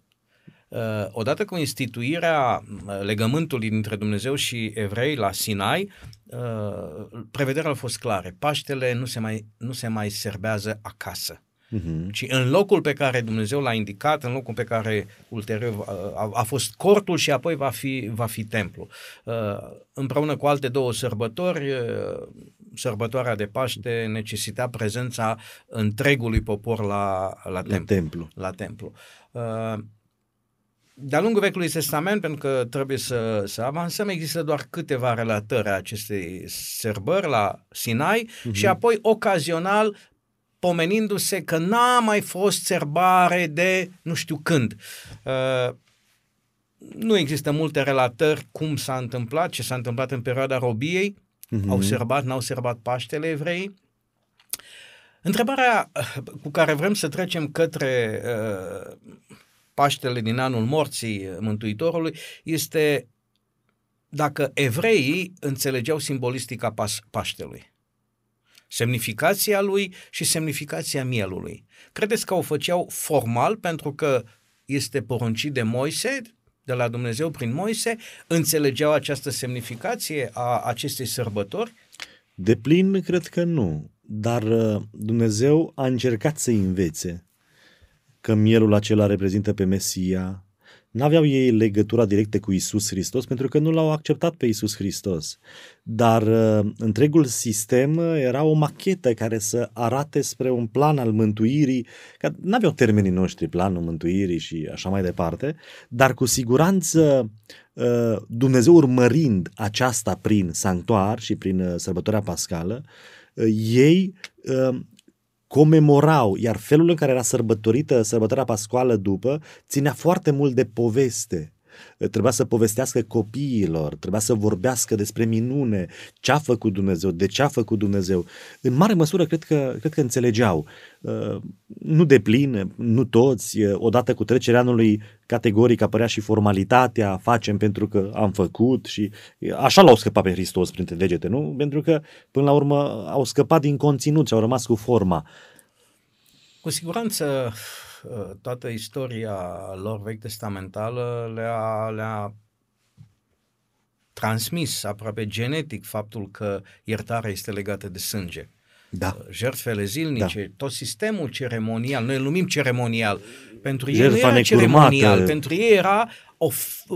Uh, odată cu instituirea uh, legământului dintre Dumnezeu și evrei la Sinai, uh, prevederile au fost clare. Paștele nu se mai, nu se mai serbează acasă. Uh-huh. Ci în locul pe care Dumnezeu l-a indicat, în locul pe care ulterior a, a fost cortul și apoi va fi, va fi templu. Împreună cu alte două sărbători, sărbătoarea de Paște necesita prezența întregului popor la, la, la templu. templu. La templu de-a lungul Vechiului Testament, pentru că trebuie să, să avansăm, există doar câteva relatări a acestei sărbări la Sinai uh-huh. și apoi ocazional pomenindu-se că n-a mai fost sărbare de nu știu când. Uh, nu există multe relatări cum s-a întâmplat, ce s-a întâmplat în perioada robiei, uh-huh. au sărbat, n-au sărbat Paștele evrei. Întrebarea cu care vrem să trecem către uh, Paștele din anul morții Mântuitorului, este dacă evreii înțelegeau simbolistica pas- Paștelui. Semnificația lui și semnificația mielului. Credeți că o făceau formal pentru că este poruncit de Moise, de la Dumnezeu prin Moise, înțelegeau această semnificație a acestei sărbători? De plin, cred că nu. Dar uh, Dumnezeu a încercat să învețe că mielul acela reprezintă pe Mesia. N-aveau ei legătura directă cu Isus Hristos pentru că nu l-au acceptat pe Isus Hristos. Dar uh, întregul sistem era o machetă care să arate spre un plan al mântuirii, că n-aveau termenii noștri, planul mântuirii și așa mai departe, dar cu siguranță uh, Dumnezeu urmărind aceasta prin sanctuar și prin uh, sărbătoarea pascală, uh, ei uh, comemorau, iar felul în care era sărbătorită sărbătoarea pascoală după ținea foarte mult de poveste. Trebuia să povestească copiilor, trebuia să vorbească despre minune, ce a făcut Dumnezeu, de ce a făcut Dumnezeu. În mare măsură cred că, cred că înțelegeau. Uh, nu de plin, nu toți, uh, odată cu trecerea anului categoric apărea și formalitatea, facem pentru că am făcut și așa l-au scăpat pe Hristos printre degete, nu? Pentru că până la urmă au scăpat din conținut și au rămas cu forma. Cu siguranță uh, toată istoria lor vechi testamentală le-a, le-a transmis aproape genetic faptul că iertarea este legată de sânge. Da. Uh, jertfele zilnice, da. tot sistemul ceremonial, noi îl numim ceremonial, pentru ei Jertfa nu era necurmată. ceremonial, pentru ei era, o,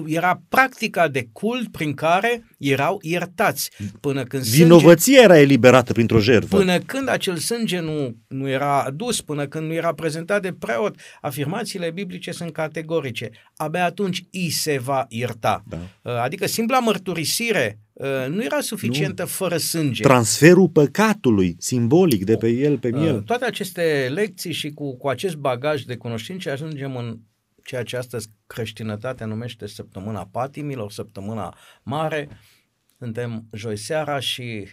era practica de cult prin care erau iertați până când sânge, Vinovăția era eliberată printr-o jertfă. până când acel sânge nu, nu era adus, până când nu era prezentat de preot. Afirmațiile biblice sunt categorice. Abia atunci i se va ierta. Da. Uh, Adică simpla mărturisire uh, nu era suficientă fără sânge. Transferul păcatului, simbolic, de pe el pe Uh, el. Toate aceste lecții și cu, cu acest bagaj de cunoștințe ajungem în ceea ce astăzi creștinătatea numește săptămâna patimilor, săptămâna mare. Suntem joi seara și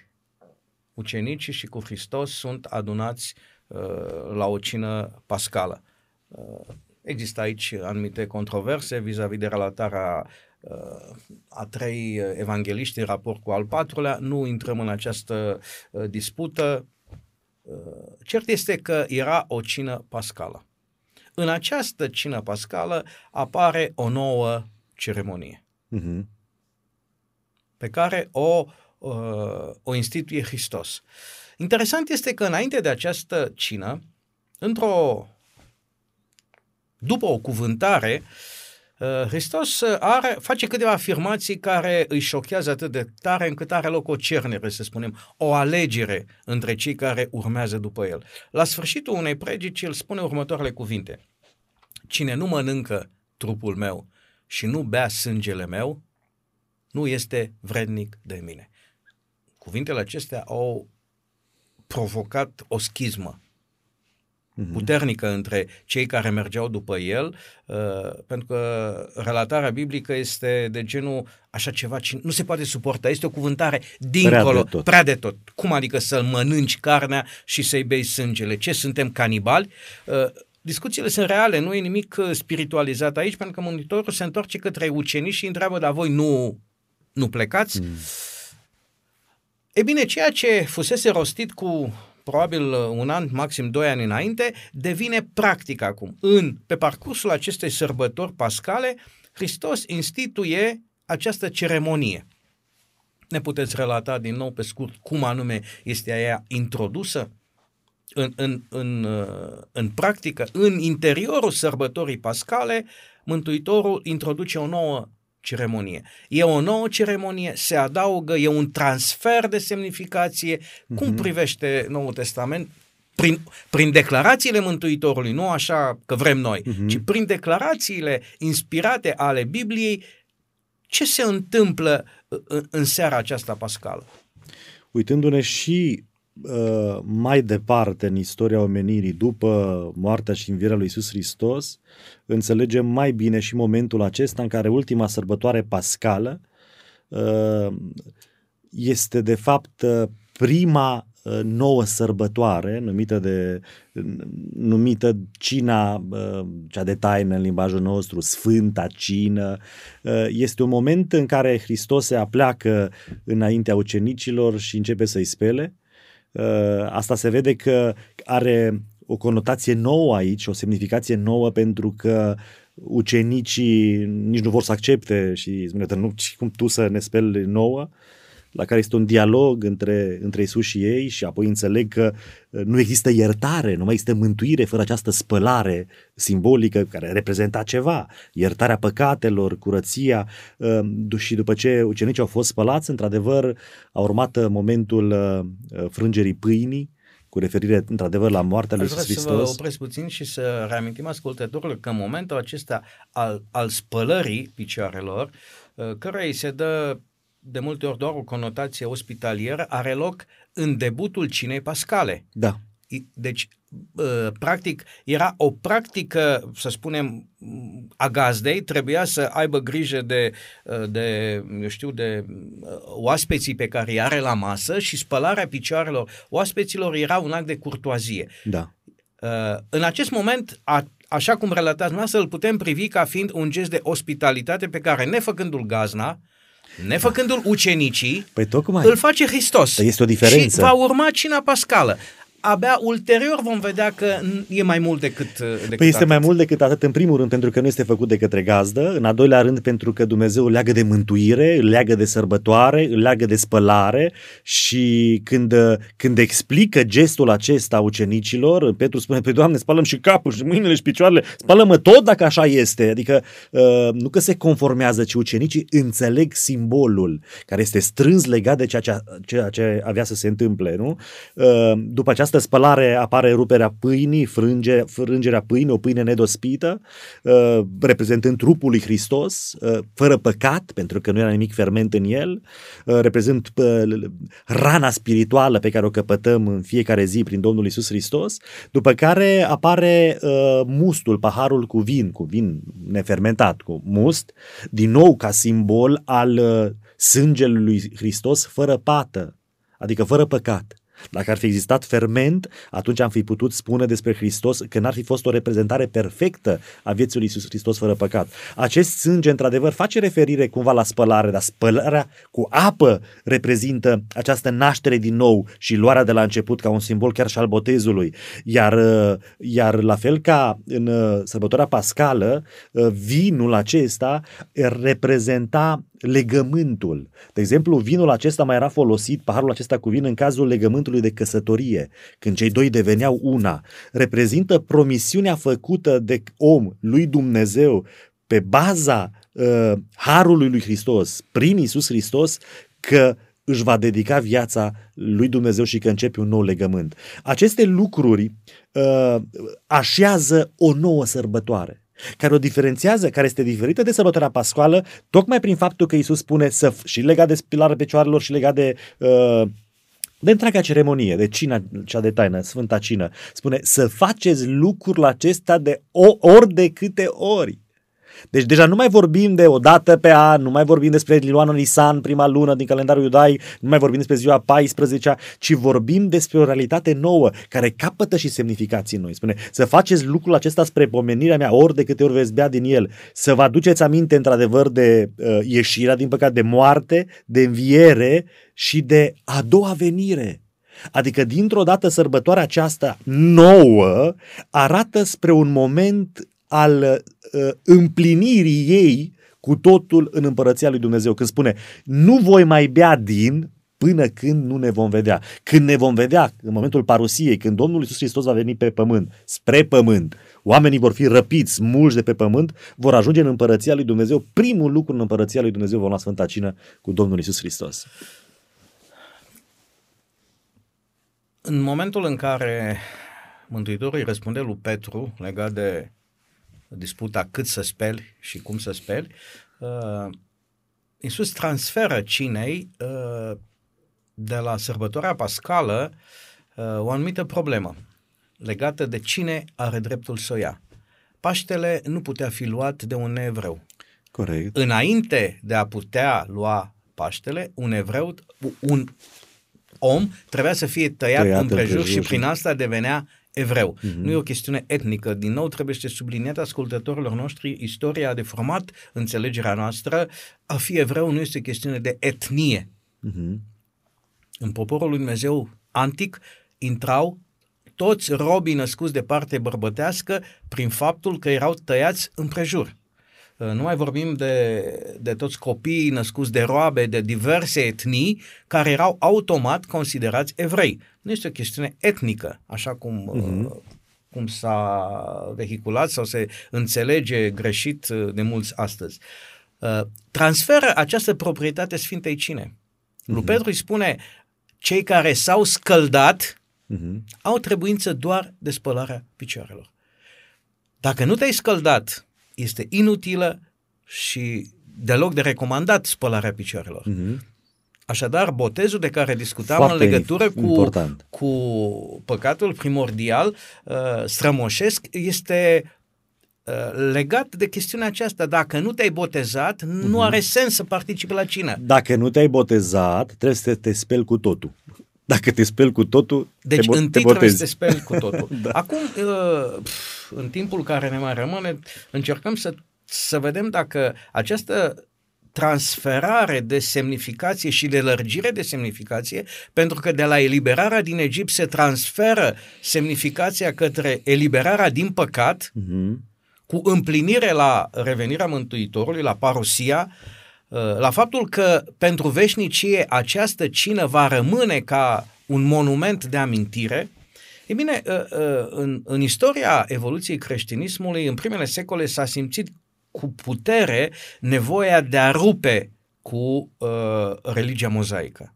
ucenicii și cu Hristos sunt adunați uh, la o cină pascală. Uh, există aici anumite controverse vis-a-vis de relatarea uh, a trei evangeliști în raport cu al patrulea. Nu intrăm în această uh, dispută. Uh, cert este că era o cină pascală. În această cină pascală apare o nouă ceremonie Mhm. pe care o, uh, o instituie Hristos. Interesant este că înainte de această cină, într-o după o cuvântare, uh, Hristos are, face câteva afirmații care îi șochează atât de tare încât are loc o cernere, să spunem, o alegere între cei care urmează după el. La sfârșitul unei predici, el spune următoarele cuvinte. Cine nu mănâncă trupul meu și nu bea sângele meu, nu este vrednic de mine. Cuvintele acestea au provocat o schismă puternică între cei care mergeau după el, uh, pentru că relatarea biblică este de genul așa ceva ce nu se poate suporta. Este o cuvântare dincolo, Prea de tot. prea de tot. Cum adică să mănânci carnea și să-i bei sângele? Ce, suntem canibali? Uh, Discuțiile sunt reale, nu e nimic uh, spiritualizat aici, pentru că Mântuitorul se întoarce către ucenici și îi întreabă, dar voi nu, nu plecați? Mm. E bine, ceea ce fusese rostit cu probabil un an, maxim doi ani înainte, devine practic acum. În, pe parcursul acestei sărbători pascale, Hristos instituie această ceremonie. Ne puteți relata din nou pe scurt cum anume este ea introdusă? În, în, în, în practică, în interiorul sărbătorii pascale, Mântuitorul introduce o nouă ceremonie. E o nouă ceremonie, se adaugă, e un transfer de semnificație. Mm-hmm. Cum privește Noul Testament? Prin, prin declarațiile Mântuitorului, nu așa că vrem noi, mm-hmm. ci prin declarațiile inspirate ale Bibliei, ce se întâmplă în, în seara aceasta pascală? Uitându-ne și uh, mai departe în istoria omenirii, după moartea și învierea lui Isus Hristos, înțelegem mai bine și momentul acesta în care ultima sărbătoare pascală uh, este de fapt uh, prima uh, nouă sărbătoare numită de numită cina uh, cea de taină în limbajul nostru, Sfânta Cină. Uh, Este un moment în care Hristos se apleacă înaintea ucenicilor și începe să-i spele. Uh, Asta se vede că are o conotație nouă aici, o semnificație nouă pentru că ucenicii nici nu vor să accepte și spune, nu, și cum tu să ne speli nouă, la care este un dialog între, între Isus și ei și apoi înțeleg că uh, nu există iertare, nu mai există mântuire fără această spălare simbolică care reprezenta ceva, iertarea păcatelor, curăția uh, și după ce ucenicii au fost spălați, într-adevăr a urmat momentul uh, frângerii pâinii, cu referire într-adevăr la moartea lui Aș vrea Iisus să vă Hristos. opresc puțin și să reamintim ascultătorilor că în momentul acesta al, al spălării picioarelor, uh, căruia îi se dă de multe ori doar o conotație ospitalieră, are loc în debutul cinei pascale. Da. I- Deci, uh, practic, era o practică, să spunem, m, a gazdei trebuia să aibă grijă de, de eu știu, de oaspeții pe care îi are la masă și spălarea picioarelor oaspeților era un act de curtoazie. Da. În acest moment, a, așa cum relatați noastră, îl putem privi ca fiind un gest de ospitalitate pe care, nefăcându-l gazna, nefăcându-l ucenicii, păi tocmai. îl face Hristos. Păi este o diferență. Și va urma cina pascală abia ulterior vom vedea că e mai mult decât, uh, decât Păi este atât. mai mult decât atât, în primul rând, pentru că nu este făcut de către gazdă, în al doilea rând, pentru că Dumnezeu îl leagă de mântuire, îl leagă de sărbătoare, îl leagă de spălare și când, uh, când explică gestul acesta ucenicilor, Petru spune, pe Doamne, spalăm și capul și mâinile și picioarele, spală-mă tot dacă așa este. Adică uh, nu că se conformează, ci ucenicii înțeleg simbolul care este strâns legat de ceea ce, ceea ce avea să se întâmple. Nu? După această această spălare apare ruperea pâinii, frânge, frângerea pâinii, o pâine nedospită, uh, reprezentând trupul lui Hristos, uh, fără păcat, pentru că nu era nimic ferment în el, uh, reprezent rana spirituală pe care o căpătăm în fiecare zi prin Domnul Isus Hristos, după care apare mustul, paharul cu vin, cu vin nefermentat, cu must, din nou ca simbol al sângelui lui Hristos fără pată, adică fără păcat. Dacă ar fi existat ferment, atunci am fi putut spune despre Hristos că n-ar fi fost o reprezentare perfectă a vieții lui Iisus Hristos fără păcat. Acest sânge, într-adevăr, face referire cumva la spălare, dar spălarea cu apă reprezintă această naștere din nou și luarea de la început ca un simbol chiar și al botezului. Iar, iar la fel ca în uh, sărbătoarea pascală, uh, vinul acesta reprezenta legământul. De exemplu, vinul acesta mai era folosit, paharul acesta cu vin, în cazul legământului de căsătorie, când cei doi deveneau una. Reprezintă promisiunea făcută de om lui Dumnezeu pe baza uh, harului lui Hristos, prin Isus Hristos, că își va dedica viața lui Dumnezeu și că începe un nou legământ. Aceste lucruri uh, așează o nouă sărbătoare care o diferențiază, care este diferită de sărbătoarea pascoală, tocmai prin faptul că Isus spune să, și legat de spilarea picioarelor și legat de uh, de întreaga ceremonie, de cina cea de taină, Sfânta Cină, spune să faceți lucrul acesta de o, ori de câte ori. Deci deja nu mai vorbim de o dată pe an, nu mai vorbim despre Liluana Nisan, prima lună din calendarul iudai, nu mai vorbim despre ziua 14 ci vorbim despre o realitate nouă care capătă și semnificații noi. Spune, să faceți lucrul acesta spre pomenirea mea ori de câte ori veți bea din el, să vă aduceți aminte într-adevăr de uh, ieșirea din păcat, de moarte, de înviere și de a doua venire. Adică dintr-o dată sărbătoarea aceasta nouă arată spre un moment al uh, împlinirii ei cu totul în împărăția lui Dumnezeu. Când spune, nu voi mai bea din până când nu ne vom vedea. Când ne vom vedea, în momentul parusiei, când Domnul Iisus Hristos va veni pe pământ, spre pământ, oamenii vor fi răpiți, smulși de pe pământ, vor ajunge în împărăția lui Dumnezeu. Primul lucru în împărăția lui Dumnezeu vom lua Sfânta Cină cu Domnul Iisus Hristos. În momentul în care Mântuitorul îi răspunde lui Petru legat de disputa cât să speli și cum să speli, uh, Iisus transferă cinei uh, de la sărbătoarea pascală uh, o anumită problemă legată de cine are dreptul să o ia. Paștele nu putea fi luat de un evreu. Corect. Înainte de a putea lua Paștele, un evreu, un om trebuia să fie tăiat, tăiat împrejur și prin asta devenea evreu. Mm-hmm. Nu e o chestiune etnică. Din nou trebuie să subliniat ascultătorilor noștri istoria de format, înțelegerea noastră. A fi evreu nu este o chestiune de etnie. Mm-hmm. În poporul lui Dumnezeu antic intrau toți robii născuți de parte bărbătească prin faptul că erau tăiați împrejur. Uh, nu mai vorbim de, de toți copiii născuți de roabe de diverse etnii care erau automat considerați evrei. Nu este o chestiune etnică, așa cum, uh-huh. cum s-a vehiculat sau se înțelege greșit uh, de mulți astăzi. Transferă această proprietate Sfintei Cine. Uh-huh. Lui Petru îi spune, cei care s-au scăldat uh-huh. au trebuință doar de spălarea picioarelor. Dacă nu te-ai scăldat este inutilă și deloc de recomandat spălarea picioarelor. Mm-hmm. Așadar, botezul de care discutam Foarte în legătură cu, cu păcatul primordial, uh, strămoșesc, este uh, legat de chestiunea aceasta. Dacă nu te-ai botezat, uh-huh. nu are sens să participi la cină. Dacă nu te-ai botezat, trebuie să te speli cu totul. Dacă te speli cu totul, deci, te, bo- întâi te trebuie botezi. să te speli cu totul. da. Acum, uh, în timpul care ne mai rămâne, încercăm să, să vedem dacă această transferare de semnificație și de lărgire de semnificație, pentru că de la eliberarea din Egipt se transferă semnificația către eliberarea din păcat, uh-huh. cu împlinire la revenirea Mântuitorului, la parosia, la faptul că pentru veșnicie această cină va rămâne ca un monument de amintire, E bine, în, în istoria evoluției creștinismului, în primele secole s-a simțit cu putere nevoia de a rupe cu uh, religia mozaică.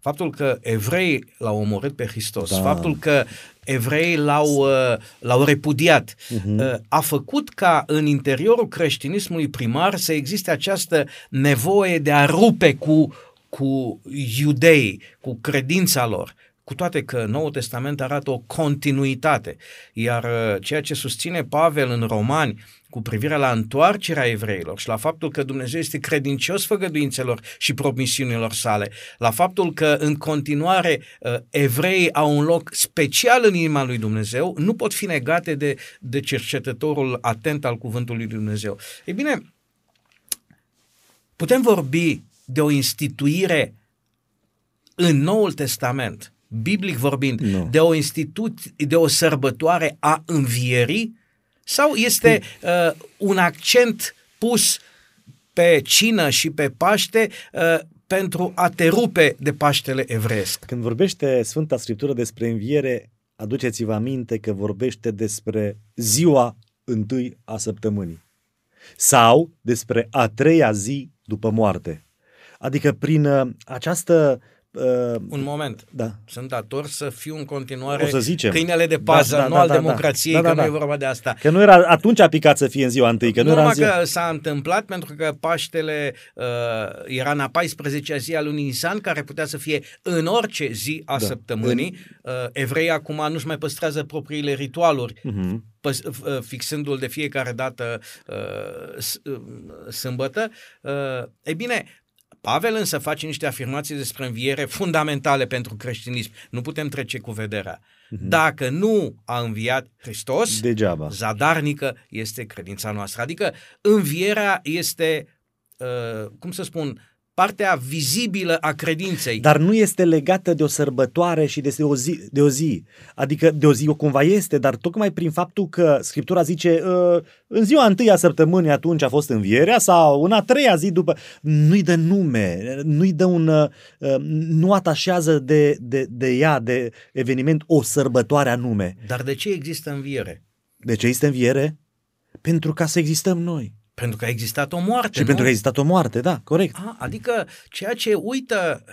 Faptul că evreii l-au omorât pe Hristos, da. faptul că evreii l-au, uh, l-au repudiat, uh-huh. uh, a făcut ca în interiorul creștinismului primar să existe această nevoie de a rupe cu, cu iudei, cu credința lor cu toate că Noul Testament arată o continuitate, iar uh, ceea ce susține Pavel în Romani cu privire la întoarcerea evreilor și la faptul că Dumnezeu este credincios făgăduințelor și promisiunilor sale, la faptul că în continuare uh, evreii au un loc special în inima lui Dumnezeu, nu pot fi negate de, de cercetătorul atent al cuvântului lui Dumnezeu. Ei bine, putem vorbi de o instituire în Noul Testament biblic vorbind, Nu. de o instituție, de o sărbătoare a învierii sau este uh, un accent pus pe cină și pe Paște uh, pentru a te rupe de Paștele evreiesc? Când vorbește Sfânta Scriptură despre înviere, aduceți-vă aminte că vorbește despre ziua întâi a săptămânii sau despre a treia zi după moarte. Adică prin uh, această uh, Un moment. Da. Sunt dator să fiu în continuare O să zicem. câinele de pază, Da, da, nu da, al da, da. democrației, Da, da, că da. nu e vorba de asta. Că nu era, atunci a picat să fie în ziua întâi, că nu, nu era în numai ziua... că s-a întâmplat pentru că Paștele uh, era în a 14-a zi a lunii Nisan, care putea să fie în orice zi a Da. săptămânii. Uh, evreii acum nu-și mai păstrează propriile ritualuri, Mhm. păs- uh, fixându-l de fiecare dată uh, s- uh, sâmbătă. Uh, ei bine, Pavel însă face niște afirmații despre înviere fundamentale pentru creștinism. Nu putem trece cu vederea. Dacă nu a înviat Hristos, Degeaba. zadarnică este credința noastră. Adică învierea este, uh, cum să spun, partea vizibilă a credinței. Dar nu este legată de o sărbătoare și de o zi. De o zi. Adică de o zi o cumva este, dar tocmai prin faptul că Scriptura zice uh, în ziua întâi a săptămânii atunci a fost învierea sau în a treia zi după, nu-i dă nume, nu-i dă un, uh, nu atașează de, de, de ea, de eveniment, o sărbătoare anume. Dar de ce există înviere? De ce este înviere? Pentru ca să existăm noi. Pentru că a existat o moarte, Și nu? pentru că a existat o moarte, da, corect. A, adică ceea ce uită,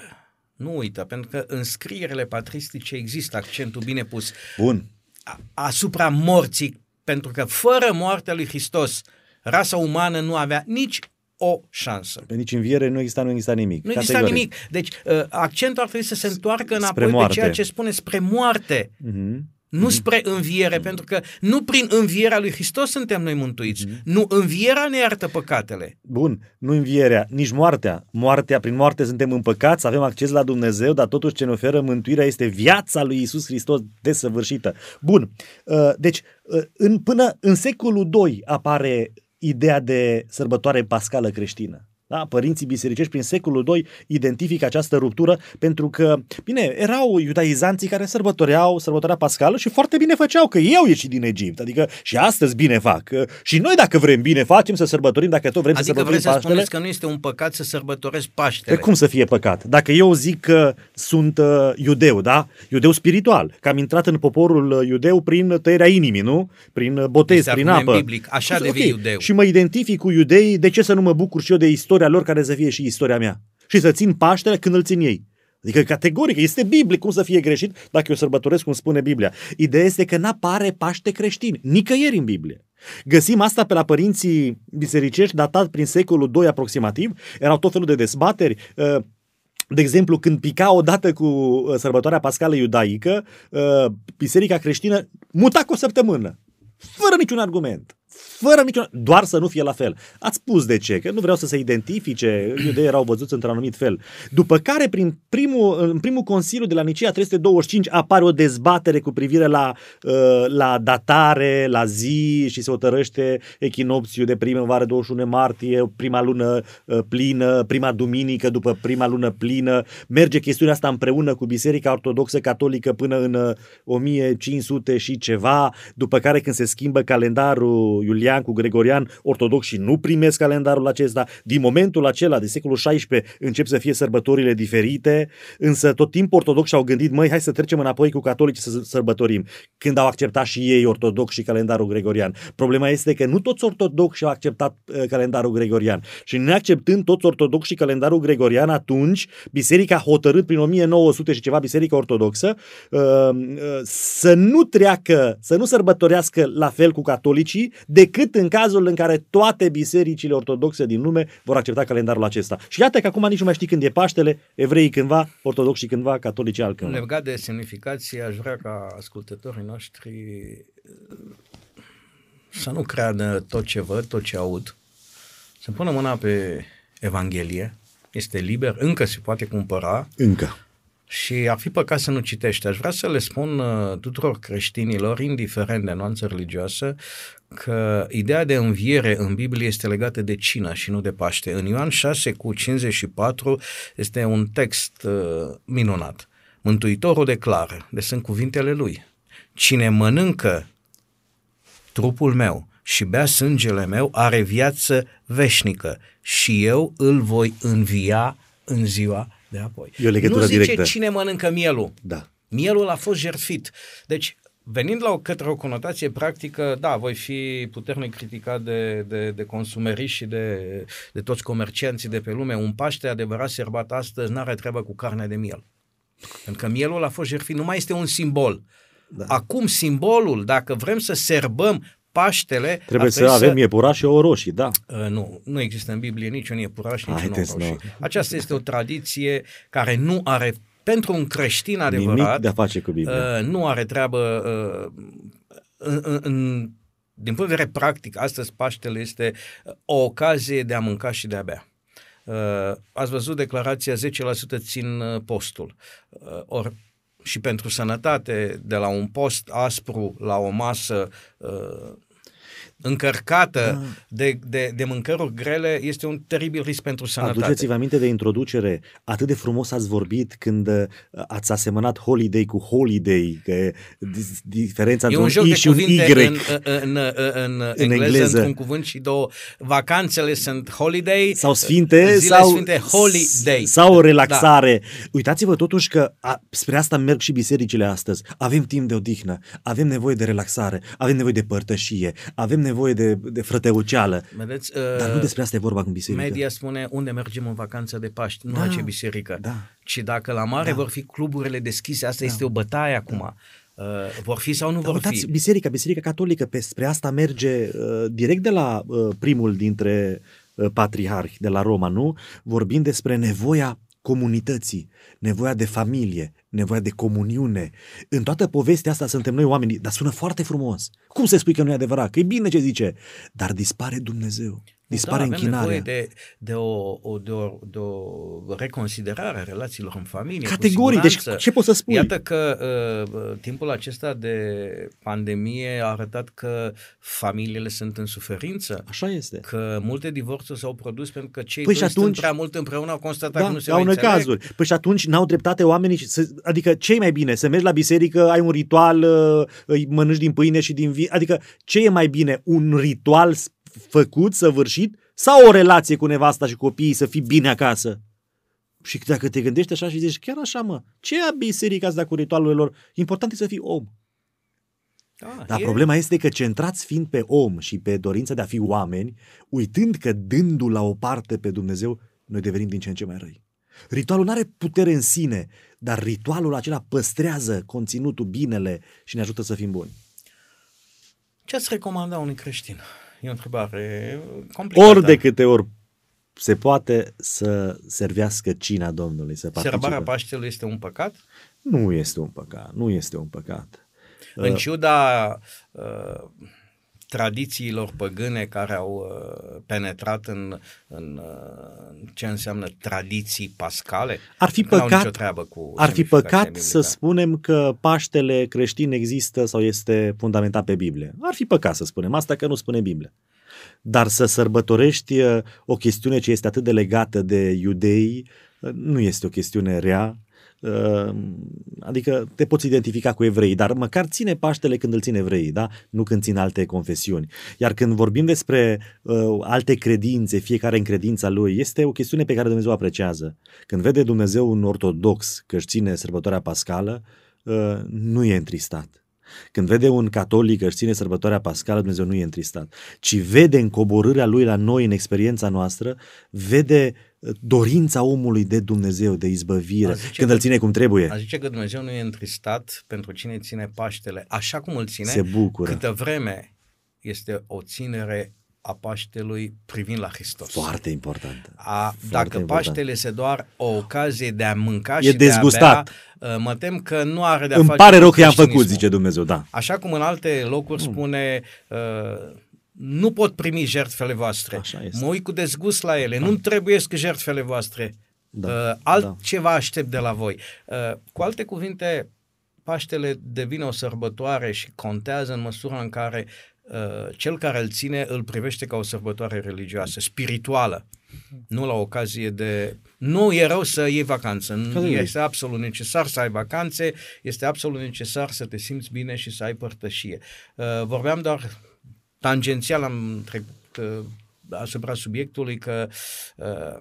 nu uită, pentru că în scrierile patristice există accentul bine pus Bun. a- asupra morții, pentru că fără moartea lui Hristos, rasa umană nu avea nici o șansă. Pe nici înviere nu exista, nu exista nimic. Nu exista Categoric. nimic. Deci uh, accentul ar trebui să se întoarcă înapoi pe moarte. ceea ce spune spre moarte, Mhm. Nu spre înviere, pentru că nu prin învierea lui Hristos suntem noi mântuiți. Nu învierea ne iartă păcatele. Bun, nu învierea, nici moartea. Moartea, prin moarte suntem împăcați, avem acces la Dumnezeu, dar totuși ce ne oferă mântuirea este viața lui Isus Hristos desăvârșită. Bun, uh, deci uh, în, până în secolul II apare ideea de sărbătoare pascală creștină. Da? Părinții bisericești prin secolul II identifică această ruptură pentru că, bine, erau iudaizanții care sărbătoreau sărbătoarea pascală și foarte bine făceau, că ei au ieșit din Egipt. Adică și astăzi bine fac. Și noi dacă vrem bine facem să sărbătorim, dacă tot vrem să Adică sărbătorim vreți să Paștele. spuneți că nu este un păcat să sărbătoresc Pe Paștele. cum să fie păcat? Dacă eu zic că sunt uh, iudeu, da? Iudeu spiritual, că am intrat în poporul uh, iudeu prin tăierea inimii, nu? Prin uh, botez, Este prin argument apă. biblic. Așa Ok. devii iudeu. Și mă identific cu iudeii, de ce să nu mă bucur și eu de istoria lor care să fie și istoria mea? Și să țin Paștele când îl țin ei. Adică categoric, este biblic, cum să fie greșit dacă eu sărbătoresc cum spune Biblia. Ideea este că n-apare Paște creștin, nicăieri în Biblie. Găsim asta pe la părinții bisericești datat prin secolul II aproximativ, erau tot felul de dezbateri, uh, de exemplu, când pica odată cu uh, sărbătoarea pascală iudaică, uh, biserica creștină muta cu o săptămână, fără niciun argument. Fără niciun... doar să nu fie la fel. Ați spus de ce, că nu vreau să se identifice, iudeii erau văzuți într-un anumit fel. După care, prin primul, în primul Consiliu de la Nicea 325 apare o dezbatere cu privire la, uh, la datare, la zi și se otărăște echinopțiul de primăvară 21 martie, prima lună uh, plină, prima duminică după prima lună plină. Merge chestiunea asta împreună cu Biserica Ortodoxă Catolică până în 1500 uh, și ceva, după care când se schimbă calendarul Iulian cu Gregorian, ortodoxii nu primesc calendarul acesta. Din momentul acela, de secolul XVI, încep să fie sărbătorile diferite, însă tot timpul ortodoxi au gândit, măi, hai să trecem înapoi cu catolici să sărbătorim. Când au acceptat și ei ortodoxi și calendarul gregorian. Problema este că nu toți ortodoxi au acceptat uh, calendarul gregorian. Și neacceptând toți ortodoxi și calendarul gregorian, atunci biserica a hotărât prin 1900 și ceva, biserica ortodoxă, uh, uh, să nu treacă, să nu sărbătorească la fel cu catolicii, decât în cazul în care toate bisericile ortodoxe din lume vor accepta calendarul acesta. Și iată că acum nici nu mai știi când e Paștele, evreii cândva, ortodoxii cândva, catolicii altcândva. Legat de semnificație, aș vrea ca ascultătorii noștri să nu creadă tot ce văd, tot ce aud, să pună mâna pe Evanghelie, este liber, încă se poate cumpăra. Încă. Și ar fi păcat să nu citești. Aș vrea să le spun uh, tuturor creștinilor, indiferent de nuanță religioasă, că ideea de înviere în Biblie este legată de cină și nu de Paște. În Ioan 6 cu 54 este un text uh, minunat. Mântuitorul declară, de sunt cuvintele lui, cine mănâncă trupul meu și bea sângele meu are viață veșnică și eu îl voi învia în ziua de apoi. E o legătură nu zice directă. cine mănâncă mielul. Da. Mielul a fost jertfit. Deci, venind la o, către o conotație practică, da, voi fi puternic criticat de, de, de consumeriști și de, de toți comercianții de pe lume. Un Paște adevărat serbat astăzi n-are treabă cu carne de miel. Pentru că mielul a fost jertfit, nu mai este un simbol. Da. Acum simbolul, dacă vrem să serbăm Paștele... Trebuie să avem iepuraș și o roșii, da. Uh, nu, nu există în Biblie niciun iepuraș, niciun Haideți, ou roșii. nu. Aceasta este o tradiție care nu are, pentru un creștin adevărat, Nimic de a face cu Biblia. uh, nu are treabă uh, în, în, în, din punct de vedere practic, astăzi Paștele este o ocazie de a mânca și de a bea. Uh, ați văzut declarația 10% țin uh, postul. Uh, or, și pentru sănătate, de la un post aspru la o masă uh, încărcată Ah. de, de, de mâncăruri grele, este un teribil risc pentru sănătate. Aduceți-vă aminte de introducere. Atât de frumos ați vorbit când uh, ați asemănat holiday cu holiday, că e dis- diferența E între un joc I de și un Y. cuvinte în, în, în, în, în engleză, engleză. într-un cuvânt și două. Vacanțele sunt holiday, sau sfinte zile sau, sfinte holiday. sau o relaxare. Da. Uitați-vă totuși că a, spre asta merg și bisericile astăzi. Avem timp de odihnă, avem nevoie de relaxare, avem nevoie de părtășie, avem nevoie de, de frăteuceală. Vedeți, Dar nu uh, despre asta e vorba cu biserica. media spune unde mergem în vacanță de Paști, nu Da, la ce biserică. da. Ci dacă la mare Da. vor fi cluburile deschise, asta este o bătaie acum. Uh, vor fi sau nu Dar vor uitați, fi? biserica, biserica catolică, pe, spre asta merge uh, direct de la uh, primul dintre uh, patriarhi de la Roma, nu? Vorbind despre nevoia comunității, nevoia de familie, nevoia de comuniune. În toată povestea asta suntem noi oamenii, dar sună foarte frumos. Cum să spui că nu e adevărat? Că e bine ce zice, dar dispare Dumnezeu. Dispare da, avem închinarea. nevoie de, de, o, o, de, o, de o reconsiderare a relațiilor în familie. cu Categoric, deci siguranță. ce poți să spui? Iată că uh, timpul acesta de pandemie a arătat că familiile sunt în suferință, Așa este. că multe divorțuri s-au produs pentru că cei Păi doi și atunci- stând prea mult împreună au constatat că Da, nu se au mai înțeleg. cazuri. Păi și atunci n-au dreptate oamenii, și să, adică ce e mai bine? Să mergi la biserică, ai un ritual, uh, îi mănânci din pâine și din vin, adică ce e mai bine? Un ritual s- făcut, săvârșit sau o relație cu nevasta și copiii să fii bine acasă? Și dacă te gândești așa și zici, chiar așa mă, ce a biserica asta cu ritualurile lor? Important e să fii om. Da, Dar e- problema este că centrați fiind pe om și pe dorința de a fi oameni, uitând că dându la o parte pe Dumnezeu, noi devenim din ce în ce mai răi. Ritualul nu are putere în sine, dar ritualul acela păstrează conținutul, binele și ne ajută să fim buni. Ce ați recomanda unui creștin? E o întrebare complicată. Ori de câte ori se poate să servească cina Domnului, să participe. Sărbarea Paștelui este un păcat? Nu este un păcat, nu este un păcat. În ciuda uh, tradițiilor păgâne care au uh, penetrat în, în uh, ce înseamnă tradiții pascale? Ar fi Că n-au păcat, nicio treabă cu ar fi semnificația păcat să biblică. spunem că Paștele creștin există sau este fundamentat pe Biblie. Ar fi păcat să spunem asta că nu spune Biblia. Dar să sărbătorești uh, o chestiune ce este atât de legată de iudei uh, nu este o chestiune rea. Uh, Adică te poți identifica cu evrei, dar măcar ține Paștele când îl țin evreii, da? nu când țin alte confesiuni. Iar când vorbim despre uh, alte credințe, fiecare în credința lui, este o chestiune pe care Dumnezeu o apreciază. Când vede Dumnezeu un ortodox că își ține sărbătoarea pascală, uh, nu e întristat. Când vede un catolic că își ține sărbătoarea pascală, Dumnezeu nu e întristat, ci vede în coborârea lui la noi, în experiența noastră, vede uh, dorința omului de Dumnezeu, de izbăvire, A zice când că- îl ține cum trebuie. A zice că Dumnezeu nu e întristat pentru cine ține Paștele așa cum îl ține, Se bucură. câtă vreme este o ținere a Paștelui privind la Hristos. Foarte important. A, dacă important. Paștele este doar o ocazie de a mânca E și dezgustat. de a bea, mă tem că nu are de a Îmi face pare cu rău că i-am făcut, creștinismul. zice Dumnezeu, da. Așa cum în alte locuri spune uh, nu pot primi jertfele voastre. Așa este. Mă uit cu dezgust la ele. Nu-mi trebuiesc jertfele voastre. Da, Uh, altceva aștept de la voi. Uh, cu alte cuvinte, Paștele devine o sărbătoare și contează în măsura în care uh, cel care îl ține îl privește ca o sărbătoare religioasă, spirituală. Nu la ocazie de... Nu e rău să iei vacanță. Nu Corect. este absolut necesar să ai vacanțe, este absolut necesar să te simți bine și să ai părtășie. Uh, vorbeam doar tangențial, am trecut uh, asupra subiectului că uh,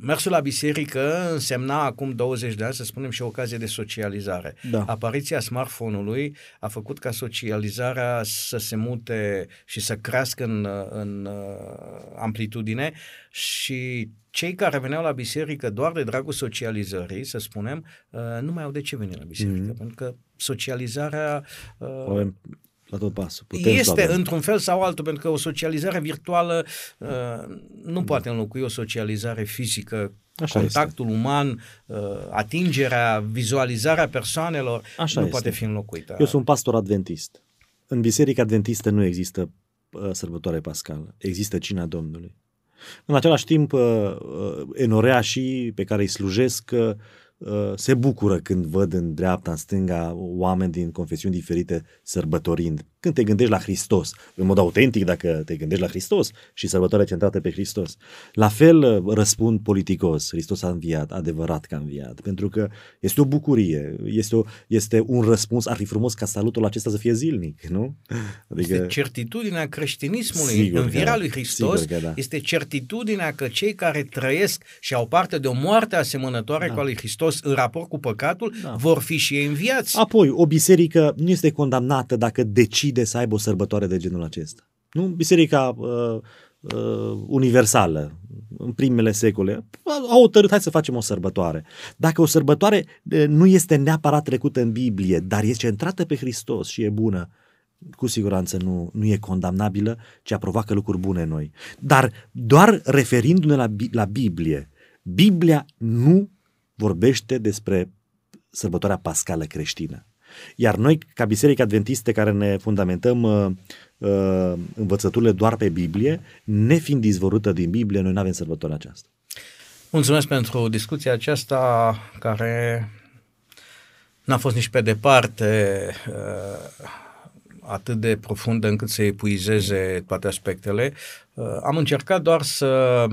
mersul la biserică însemna acum 20 de ani, să spunem, și o ocazie de socializare. Da. Apariția smartphone-ului a făcut ca socializarea să se mute și să crească în, în uh, amplitudine și cei care veneau la biserică doar de dragul socializării, să spunem, uh, nu mai au de ce veni la biserică, Mhm. mm-hmm. pentru că socializarea uh, O avem la tot pasul. Putem să este avem. într-un fel sau altul, pentru că o socializare virtuală uh, nu poate înlocui o socializare fizică. Așa Contactul uman, uh, atingerea, vizualizarea persoanelor Așa nu este. poate fi înlocuită. Eu sunt pastor adventist. În biserica adventistă nu există uh, sărbătoare pascală. Există cina Domnului. În același timp, uh, uh, enoreașii pe care îi slujesc uh, uh, se bucură când văd în dreapta, în stânga, oameni din confesiuni diferite sărbătorind. Când te gândești la Hristos, în mod autentic dacă te gândești la Hristos și sărbătoarea centrată pe Hristos. La fel uh, răspund politicos, Hristos a înviat, adevărat că a înviat, pentru că este o bucurie, este, o, este un răspuns, ar fi frumos ca salutul acesta să fie zilnic, nu? Este certitudinea creștinismului, Sigur că învierea da, lui Hristos, sigur că da. este certitudinea că cei care trăiesc și au parte de o moarte asemănătoare Da. cu a lui Hristos în raport cu păcatul, Da. vor fi și ei înviați. Apoi, o biserică nu este condamnată dacă decide să aibă o sărbătoare de genul acesta. Nu? Biserica uh, uh, universală, în primele secole, au hotărât, hai să facem o sărbătoare. Dacă o sărbătoare uh, nu este neapărat trecută în Biblie, dar este centrată pe Hristos și e bună, cu siguranță nu, nu e condamnabilă, ci a provoacă lucruri bune în noi. Dar doar referindu-ne la, Bi- la Biblie, Biblia nu vorbește despre sărbătoarea pascală creștină. Iar noi, ca Biserica Adventiste care ne fundamentăm uh, uh, învățăturile doar pe Biblie, nefiind izvorâtă din Biblie, noi nu avem sărbătoarea aceasta. Mulțumesc pentru discuția aceasta care n-a fost nici pe departe uh, atât de profundă încât să epuizeze toate aspectele. Uh, am încercat doar să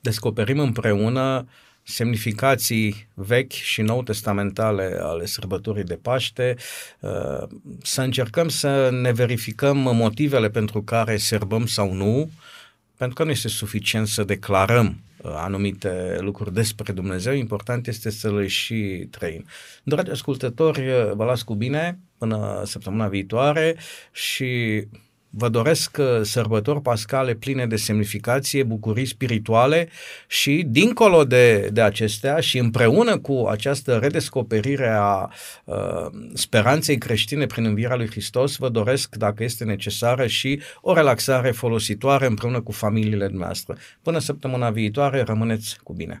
descoperim împreună semnificații vechi și nou testamentale ale sărbătorii de Paște, uh, să încercăm să ne verificăm motivele pentru care serbăm sau nu, pentru că nu este suficient să declarăm uh, anumite lucruri despre Dumnezeu, important este să le și trăim. Dragi ascultători, uh, vă las cu bine până săptămâna viitoare și vă doresc uh, sărbători pascale pline de semnificație, bucurii spirituale și dincolo de, de acestea și împreună cu această redescoperire a uh, speranței creștine prin învierea lui Hristos, vă doresc, dacă este necesară, și o relaxare folositoare împreună cu familiile noastre. Până săptămâna viitoare, rămâneți cu bine!